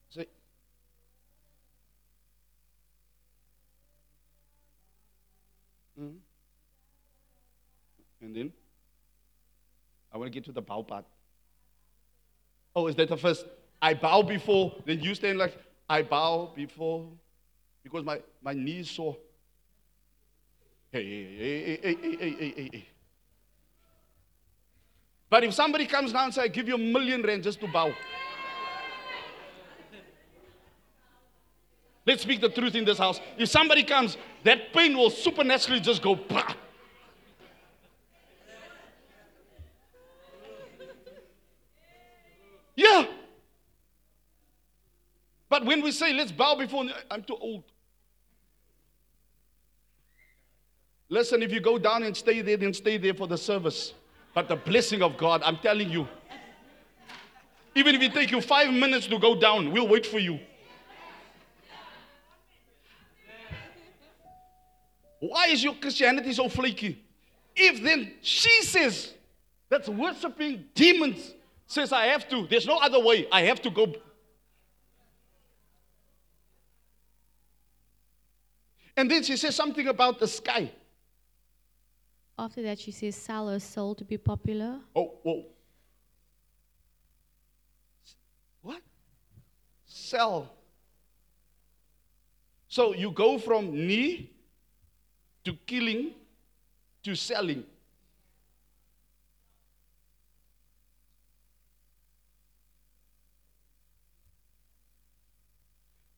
[SPEAKER 2] Say, Mhm. And then? I want to get to the bow part. Oh, is that the first? I bow before. Then you stand like, I bow before. Because my, my knees sore. Hey, hey, hey, hey, hey, hey, hey, hey. But if somebody comes down and says, I give you a million rand just to bow. Let's speak the truth in this house. If somebody comes, that pain will supernaturally just go. Bah! Yeah. But when we say, let's bow before, I'm too old. Listen, if you go down and stay there, then stay there for the service. But the blessing of God, I'm telling you, even if it take you five minutes to go down, we'll wait for you. Why is your Christianity so flaky? If then she says that's worshiping demons, says I have to, there's no other way, I have to go. And then she says something about the sky.
[SPEAKER 5] After that, she says, sell her soul to be popular.
[SPEAKER 2] Oh, whoa. What? Sell. So you go from knee to killing to selling.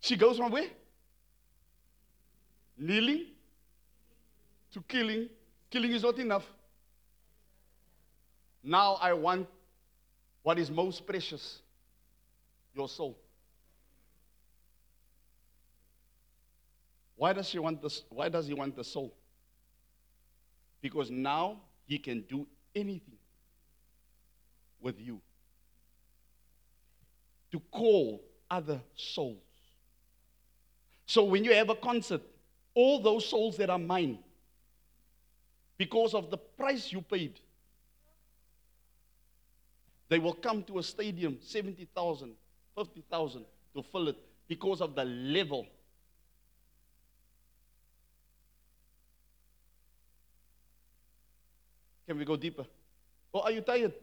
[SPEAKER 2] She goes from where? Kneeling to killing. Killing is not enough. Now I want what is most precious your soul. Why does she want this? Why does he want the soul? Because now he can do anything with you to call other souls. So when you have a concert, all those souls that are mine, because of the price you paid, they will come to a stadium, 70,000, 50,000 to fill it because of the level. Can we go deeper? Or are you tired?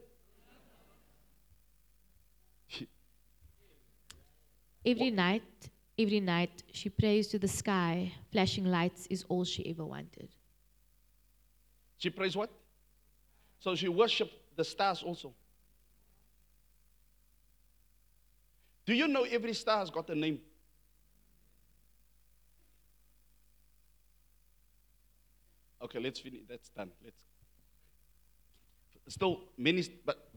[SPEAKER 5] Every night every night, she prays to the sky. Flashing lights is all she ever wanted.
[SPEAKER 2] She prays what? So she worshiped the stars also. Do you know every star has got a name? Okay, let's finish. That's done. Let's. Still many, but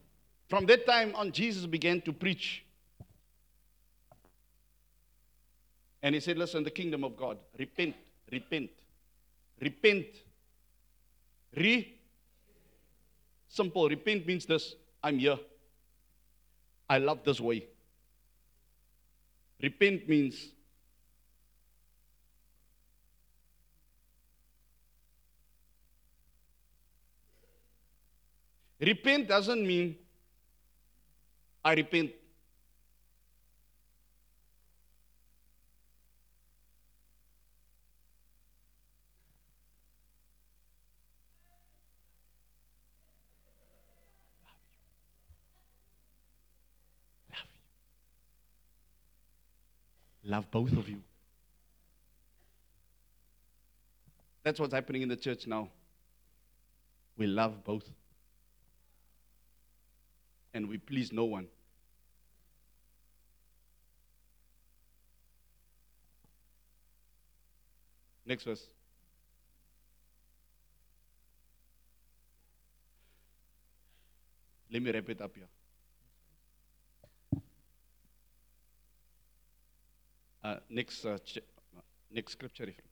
[SPEAKER 2] from that time on, Jesus began to preach. And he said, Listen, the kingdom of God, repent, repent, repent. Re. Simple. Repent means this I'm here. I love this way. Repent means repent doesn't mean I repent. Love both of you. That's what's happening in the church now. We love both. And we please no one. Next verse. Let me wrap it up here. Uh, next, uh, ch- next scripture reference.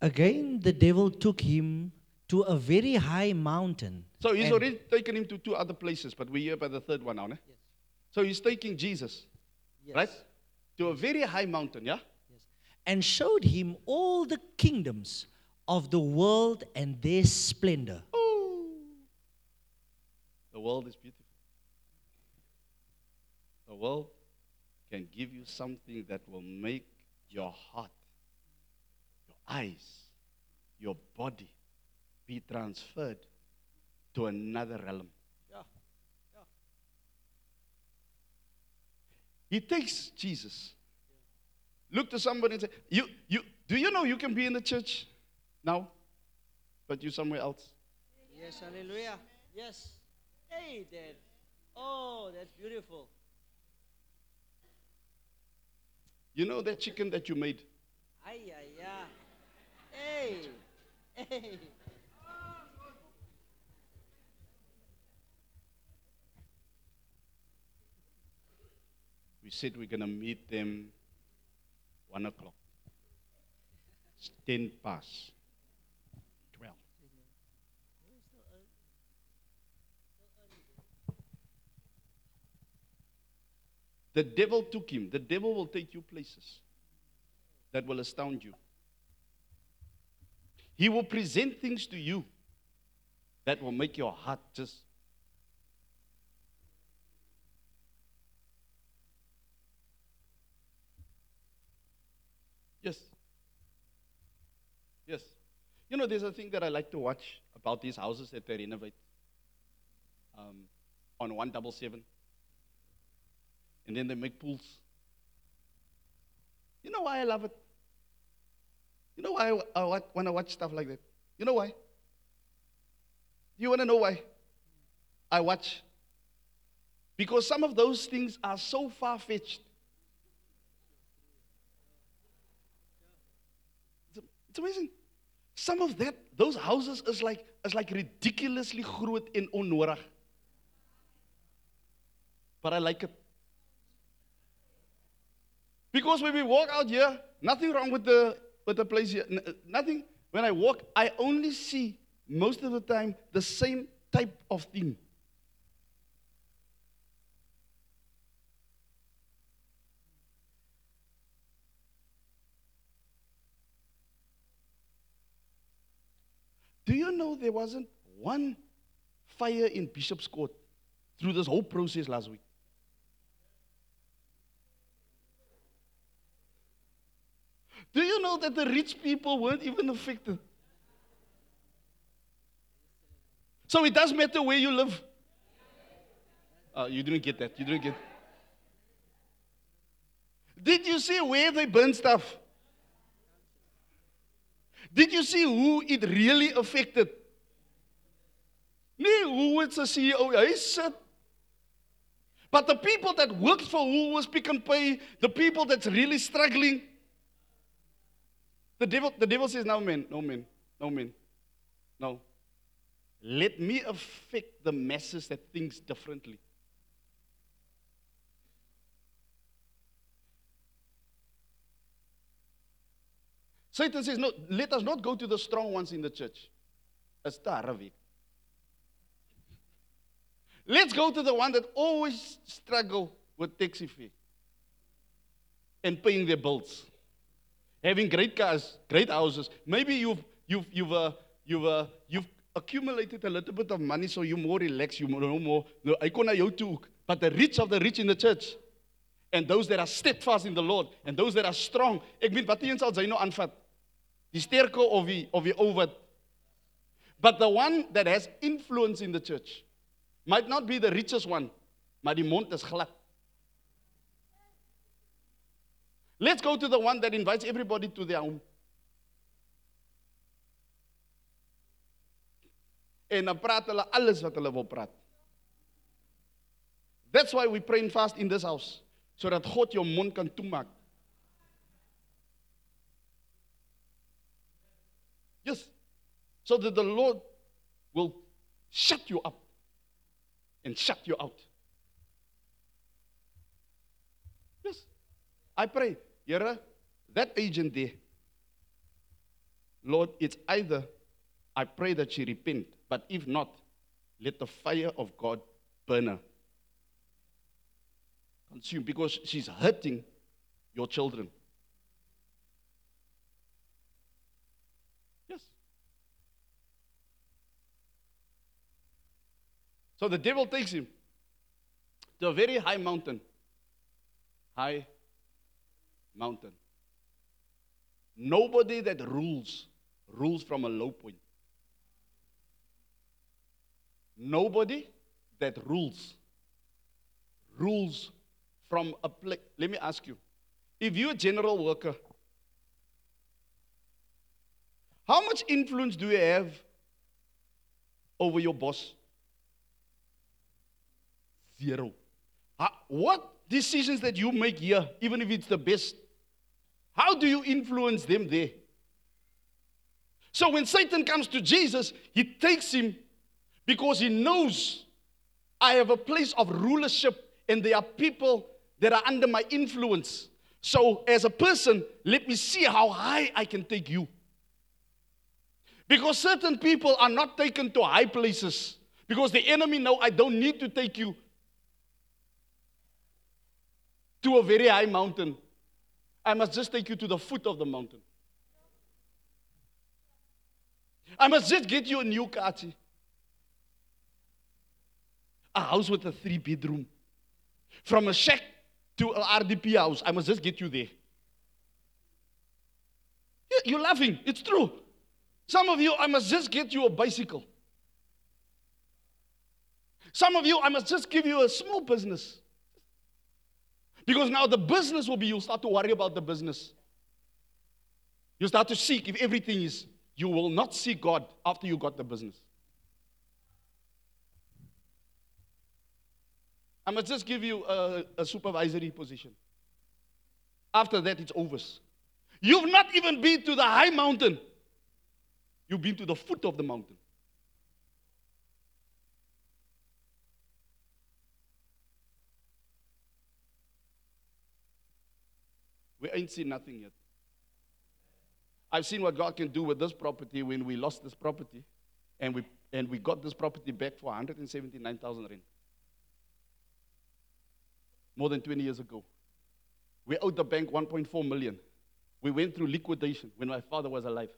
[SPEAKER 3] Again, the devil took him to a very high mountain.
[SPEAKER 2] So he's
[SPEAKER 3] and-
[SPEAKER 2] already taken him to two other places, but we're here by the third one now. Ne? So he's taking Jesus,
[SPEAKER 3] Yes.
[SPEAKER 2] right? To a very high mountain, yeah? Yes.
[SPEAKER 3] and showed him all the kingdoms of the world and their splendor.
[SPEAKER 2] The world is beautiful. The world can give you something that will make your heart, your eyes, your body be transferred to another realm. He takes Jesus. Look to somebody and say, you, you, Do you know you can be in the church now, but you're somewhere else?
[SPEAKER 3] Yes, hallelujah. Yes. Hey, Dad. Oh, that's beautiful.
[SPEAKER 2] You know that chicken that you made?
[SPEAKER 3] Ay, ay, ay. Hey. Hey.
[SPEAKER 2] We said we're going to meet them one o'clock. It's ten past The devil took him. The devil will take you places that will astound you. He will present things to you that will make your heart just Yes. Yes. You know, there's a thing that I like to watch about these houses that they renovate um, on 177. And then they make pools. You know why I love it? You know why I, I wa- want to watch stuff like that? You know why? You want to know why? I watch. Because some of those things are so far fetched. It's, amazing. Some of that, those houses is like is like ridiculously groot en onnodig. But I like it. Because when we walk out here, nothing wrong with the with the place here. N- uh, nothing. When I walk, I only see most of the time the same type of thing. Do you know there wasn't one fire in Bishop's Court through this whole process last week? Do you know that the rich people weren't even affected? So it does matter where you live. Oh, you didn't get that. You didn't get. Did you see where they burn stuff? Did you see who it really affected? Nee, who was the CEO? Hy sit. But the people that worked for who was pick and pay, the people that's really struggling, The devil, the devil says, No man, no man, no man. No. Let me affect the masses that thinks differently. Satan says, No, let us not go to the strong ones in the church. Let's go to the one that always struggle with taxi fee and paying their bills. Having great cars, great houses. Maybe you've you've you've uh, you've uh, you've accumulated a little bit of money so you're more relaxed, you know more. No, I jou toe ook. But the rich of the rich in the church and those that are steadfast in the Lord and those that are strong. Ek weet wat een sal jy nou aanvat? Die sterke of die of ou wat But the one that has influence in the church might not be the richest one, maar die mond is glad. Let's go to the one that invites everybody to their home. En dan praat hulle alles wat hulle wil praat. That's why we pray and fast in this house sodat God jou mond kan toemaak. Yes. So that the Lord will shut you up and shut you out. Yes. I pray, Here, that agent there, Lord, it's either I pray that she repent, but if not, let the fire of God burn her. Consume because she's hurting your children. Yes. So the devil takes him to a very high mountain. High mountain. Nobody that rules rules from a low point. Nobody that rules rules from a place. Let me ask you if you're a general worker, how much influence do you have over your boss? Zero. What decisions that you make here, even if it's the best, how do you influence them there? So when Satan comes to Jesus, he takes him because he knows I have a place of rulership and there are people that are under my influence. So as a person, let me see how high I can take you. Because certain people are not taken to high places because the enemy know I don't need to take you to a very high mountain. I must just take you to the foot of the mountain. I must just get you a new car. A house with a three bedroom. From a shack to an RDP house. I must just get you there. You're laughing. It's true. Some of you, I must just get you a bicycle. Some of you, I must just give you a small business. Because now the business will be, you'll start to worry about the business. You start to seek if everything is, you will not seek God after you got the business. I must just give you a, a supervisory position. After that, it's over. You've not even been to the high mountain, you've been to the foot of the mountain. We ain't seen nothing yet. I've seen what God can do with this property when we lost this property and we, and we got this property back for 179,000 rand. More than 20 years ago. We owed the bank 1.4 million. We went through liquidation when my father was alive.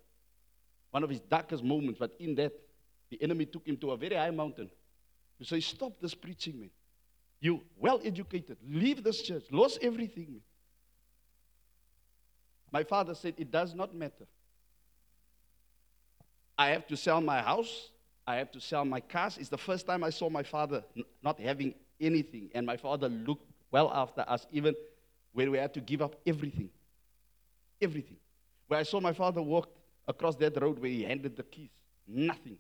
[SPEAKER 2] One of his darkest moments, but in that, the enemy took him to a very high mountain to say, Stop this preaching, man. You well educated, leave this church, lost everything, man. My father said, It does not matter. I have to sell my house I have to sell my cars. It's the first time I saw my father not having anything. And my father looked well after us, even when we had to give up everything. Everything. Where I saw my father walk across that road where he handed the keys. Nothing.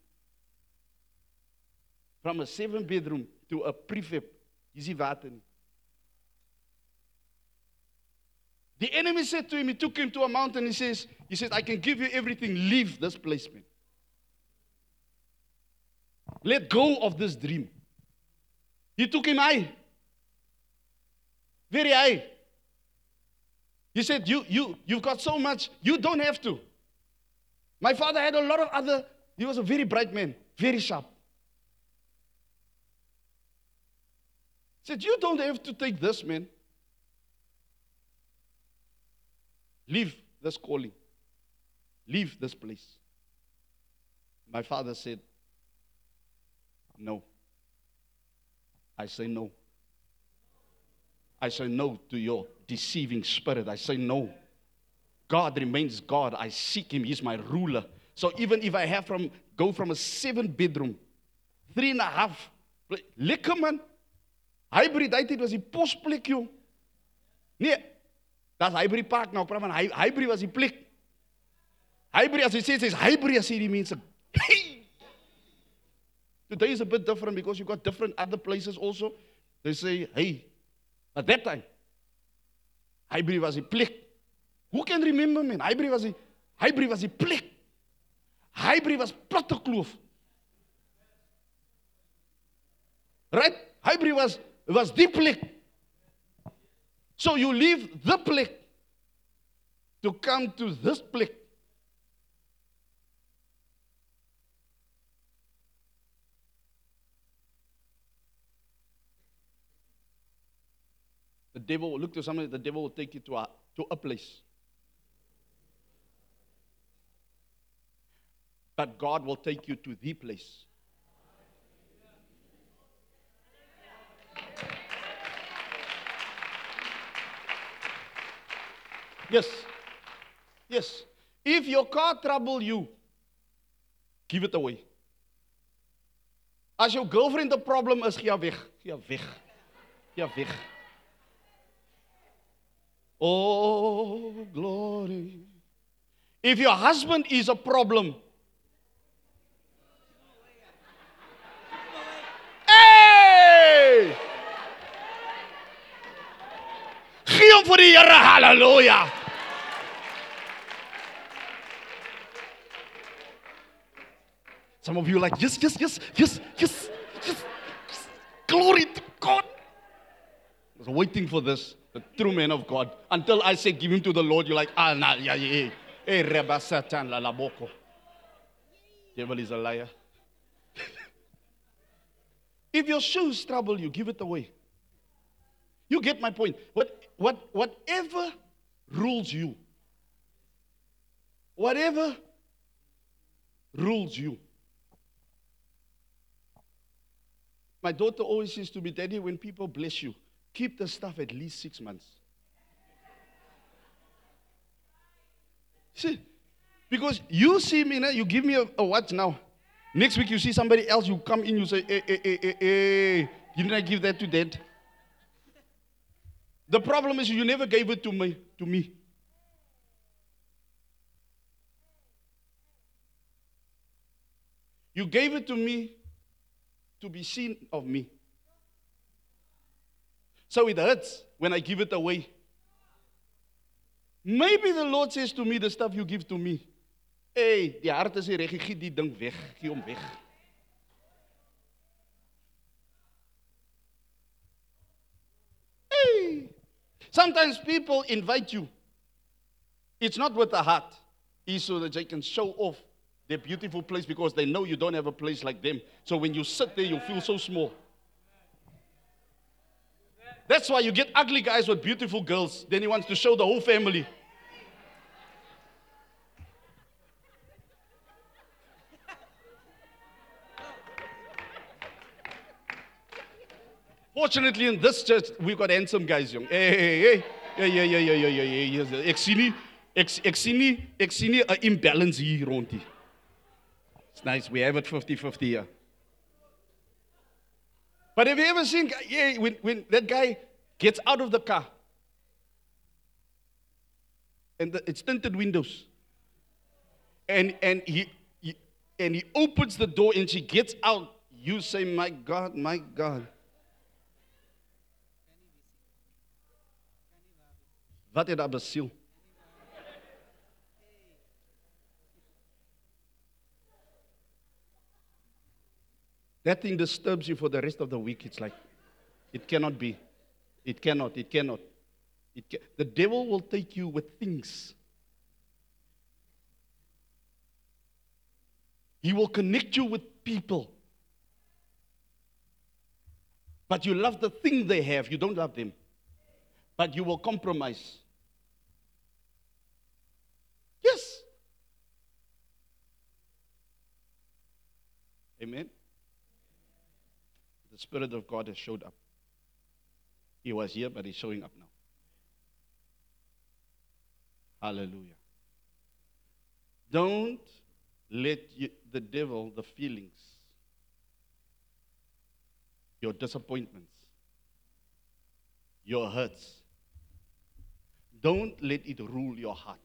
[SPEAKER 2] From a seven bedroom to a prefab. Is. The enemy said to him, he took him to a mountain. He says, he says, I can give you everything. Leave this place, man. Let go of this dream. He took him high. Very high. He said, you, you, You've got so much, you don't have to. My father had a lot of other, he was a very bright man, very sharp. He said, You don't have to take this, man. Leave this calling. Leave this place. My father said, No. I say no. I say no to your deceiving spirit. I say no. God remains God. I seek him. He's my ruler. So even if I have from go from a seven bedroom, three and a half, lekker man. Hybrid tyd was die posplek jong. Nee. Daar's Hybrid Park nou, praat van hy Hybrid was die plek. Hybrid as jy sê sê's Hybrid as jy die mense. Today is a bit different because you've got different other places also. They say, hey, at that time, Hybrid was die plek. Who can remember man? Hybrid was die Hybrid was die plek. Hybrid was platte kloof. Right? Hybrid was was die plek. So you leave the plek to come to this plek. The devil will look to somebody, the devil will take you to a, to a place. But God will take you to the place. Yes. Yes. If your car trouble you, give it away. As jou girlfriend 'n probleem is, gee haar weg. Gee haar weg. Gee weg. Oh, glory. If your husband is a problem, Hey! Gee hom vir die Here, haleluja. Some of you are like, yes, yes, yes, yes, yes, yes, yes. Glory to God. I was waiting for this, the true man of God. Until I say, give him to the Lord, you're like, ah, nah, yeah, yeah, yeah. Hey, Satan, la la boko. Devil is a liar. if your shoes trouble you, give it away. You get my point. What, what, whatever rules you, whatever rules you. My daughter always says to me, Daddy, when people bless you, keep the stuff at least six months. See, because you see me now, you give me a, a watch now. Next week you see somebody else, you come in, you say, hey, hey, hey, hey, hey, didn't I give that to dad? The problem is you never gave it to me. To me. You gave it to me to be seen of me. So it hurts when I give it away. Maybe the Lord says to me the stuff you give to me. Hey, die hart is nie reg, gee die ding weg, gee hom weg. Hey. Sometimes people invite you. It's not with the heart. It's so that they can show off their beautiful place because they know you don't have a place like them. So when you sit there, you feel so small. That's why you get ugly guys with beautiful girls. Then he wants to show the whole family. Fortunately, in this church, we've got handsome guys, young. Hey, hey, hey. Yeah, yeah, yeah, yeah, yeah, yeah, yeah. Ek sien nie ek imbalance hier rond. Nice. We have it 50 50 here. But have you ever seen yeah, when, when that guy gets out of the car and the, it's tinted windows and, and, he, he, and he opens the door and she gets out, you say, My God, my God. Wat het daar besiel? That thing disturbs you for the rest of the week. It's like, it cannot be. It cannot. It cannot. It ca- the devil will take you with things. He will connect you with people. But you love the thing they have, you don't love them. But you will compromise. Yes. Amen. The Spirit of God has showed up. He was here, but he's showing up now. Hallelujah. Don't let you, the devil, the feelings, your disappointments, your hurts, don't let it rule your heart.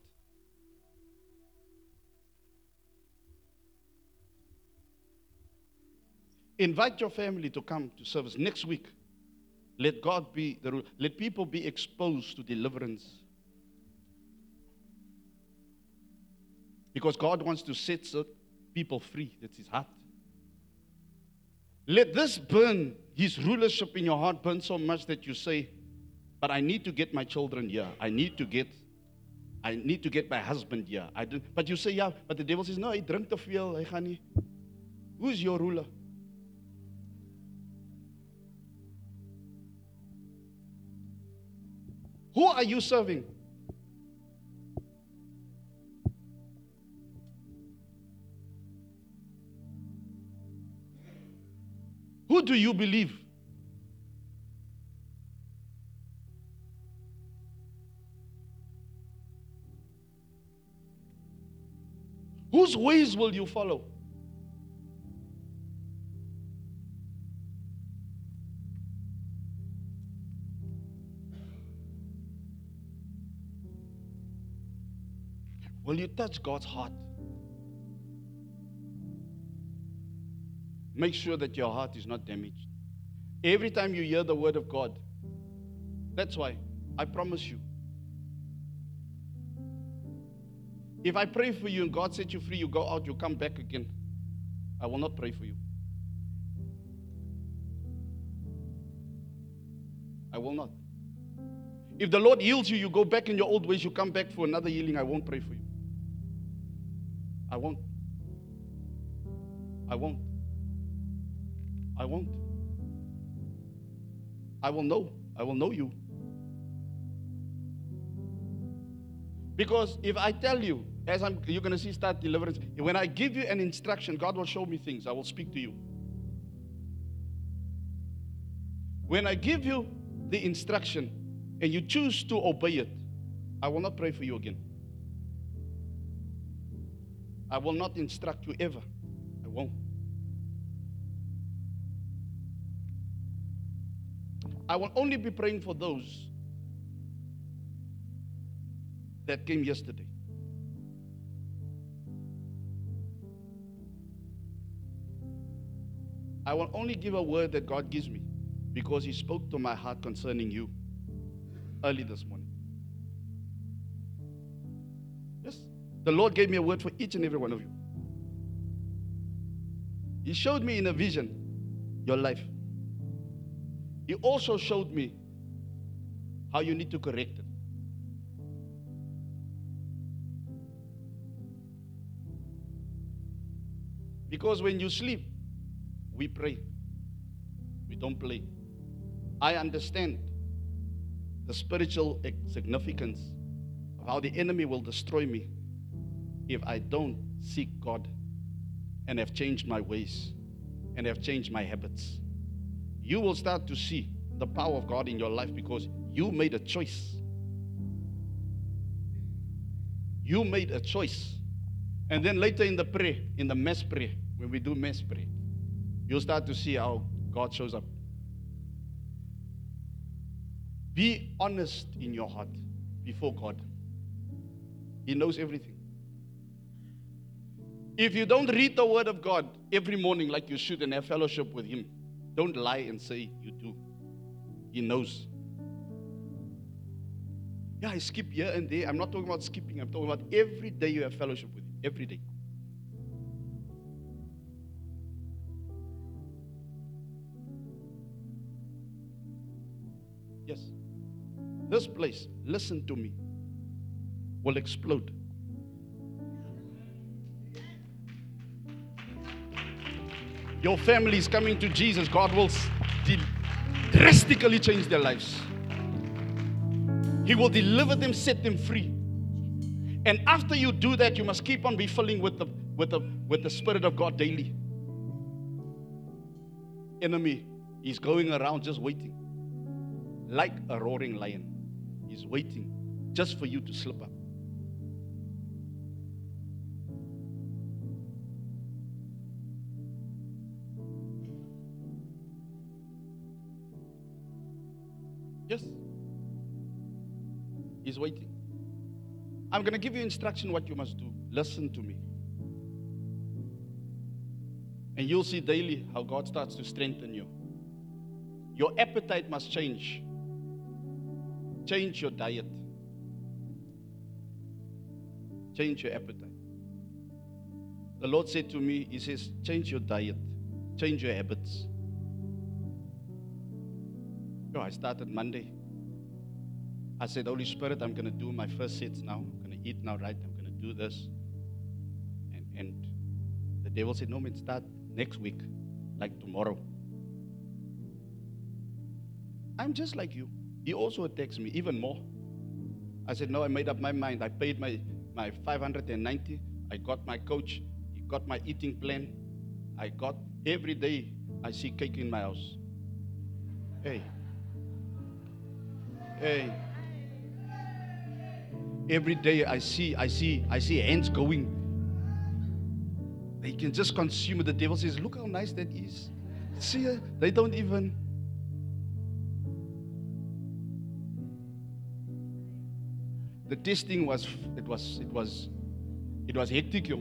[SPEAKER 2] Invite your family to come to service next week. Let God be the rule. Let people be exposed to deliverance. Because God wants to set people free. That's his heart. Let this burn, his rulership in your heart burn so much that you say, But I need to get my children here. I need to get I need to get my husband here. I don't, but you say, yeah, but the devil says, no, hy drink hy gaan nie. Who's your ruler? Who are you serving? Who do you believe? Whose ways will you follow? Will you touch God's heart? Make sure that your heart is not damaged. Every time you hear the word of God, that's why I promise you. If I pray for you and God set you free, you go out, you come back again. I will not pray for you. I will not. If the Lord heals you, you go back in your old ways, you come back for another healing, I won't pray for you. I won't. I won't. I won't. I will know. I will know you. Because if I tell you, as I'm, you're going to see start deliverance, when I give you an instruction, God will show me things. I will speak to you. When I give you the instruction and you choose to obey it, I will not pray for you again. I will not instruct you ever. I won't. I will only be praying for those that came yesterday. I will only give a word that God gives me because He spoke to my heart concerning you early this morning. The Lord gave me a word for each and every one of you. He showed me in a vision your life. He also showed me how you need to correct it. Because when you sleep, we pray. We don't play. I understand the spiritual significance of how the enemy will destroy me if I don't seek God and have changed my ways and have changed my habits. You will start to see the power of God in your life because you made a choice. You made a choice And then later in the prayer, in the mass prayer, when we do mass prayer, you'll start to see how God shows up. Be honest in your heart before God. He knows everything. If you don't read the Word of God every morning like you should and have fellowship with Him, don't lie and say you do. He knows. Yeah, I skip here and there. I'm not talking about skipping. I'm talking about every day you have fellowship with Him. Every day. Yes. This place, listen to me, will explode. Your family is coming to Jesus. God will drastically change their lives. He will deliver them, set them free. And after you do that, you must keep on be filling with the, with the, with the Spirit of God daily. Enemy is going around just waiting, like a roaring lion. He's waiting just for you to slip up. He's waiting. I'm going to give you instruction what you must do. Listen to me. And you'll see daily how God starts to strengthen you. Your appetite must change. Change your diet. Change your appetite. The Lord said to me, He says, change your diet, change your habits. Yo, I started Monday. I said, Holy Spirit, I'm going to do my first sets now. I'm going to eat now, right? I'm going to do this. And, and the devil said, No, man, start next week, like tomorrow. I'm just like you. He also attacks me even more. I said, No, I made up my mind. I paid my, my 590. I got my coach. He got my eating plan. I got every day I see cake in my house. Hey. Hey. Every day I see, I see, I see hands going. They can just consume it. The devil says, Look how nice that is. See, uh, they don't even. The testing was, it was, it was, it was hectic.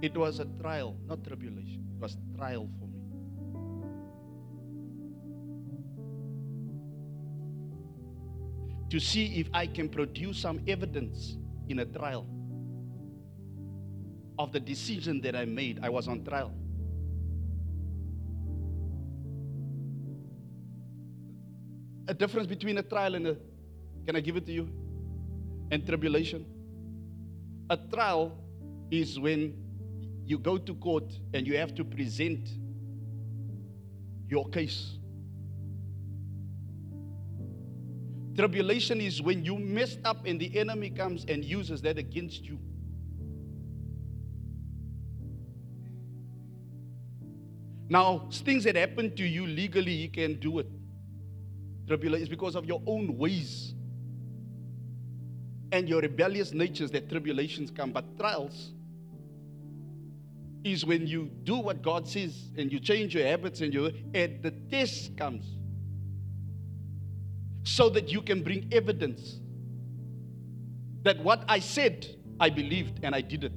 [SPEAKER 2] It was a trial, not tribulation. It was trial for To see if I can produce some evidence in a trial of the decision that I made. I was on trial. A difference between a trial and a, can I give it to you? And tribulation. A trial is when you go to court and you have to present your case. Tribulation is when you messed up and the enemy comes and uses that against you. Now, things that happen to you legally, you can do it. Tribulation is because of your own ways and your rebellious natures that tribulations come. But trials is when you do what God says and you change your habits and you and the test comes so that you can bring evidence that what I said I believed and I did it.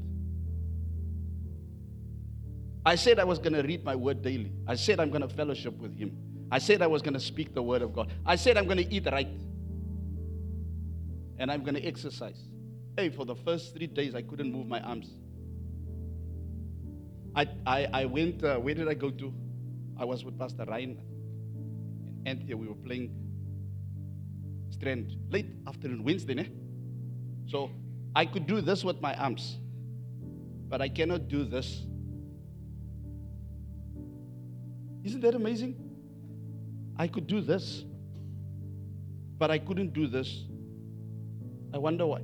[SPEAKER 2] I said I was going to read my word daily. I said I'm going to fellowship with him. I said I was going to speak the word of God. I said I'm going to eat right. And I'm going to exercise. Hey, for the first three days, I couldn't move my arms. I, I, I went, uh, where did I go to? I was with Pastor Ryan and Anthea. We were playing Strand late afternoon, Wednesday. Ne? So I could do this with my arms, but I cannot do this. Isn't that amazing? I could do this, but I couldn't do this. I wonder why.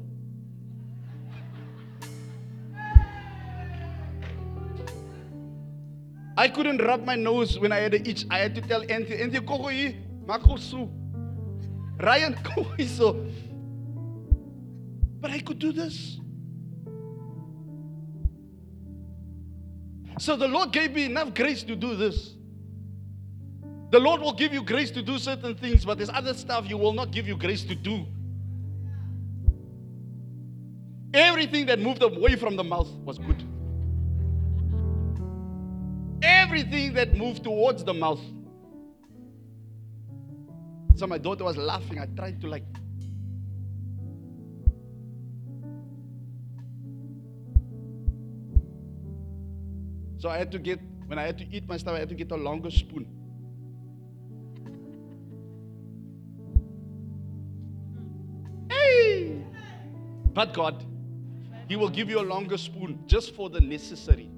[SPEAKER 2] I couldn't rub my nose when I had an itch. I had to tell Anthony, Anthony, Kogoyi, Makosu. Ryan, hier so. But I could do this. So the Lord gave me enough grace to do this. The Lord will give you grace to do certain things, but there's other stuff He will not give you grace to do. Everything that moved away from the mouth was good. Everything that moved towards the mouth. So my daughter was laughing. I tried to like. So I had to get, when I had to eat my stuff, I had to get a longer spoon. Hey! But God, He will give you a longer spoon just for the necessary.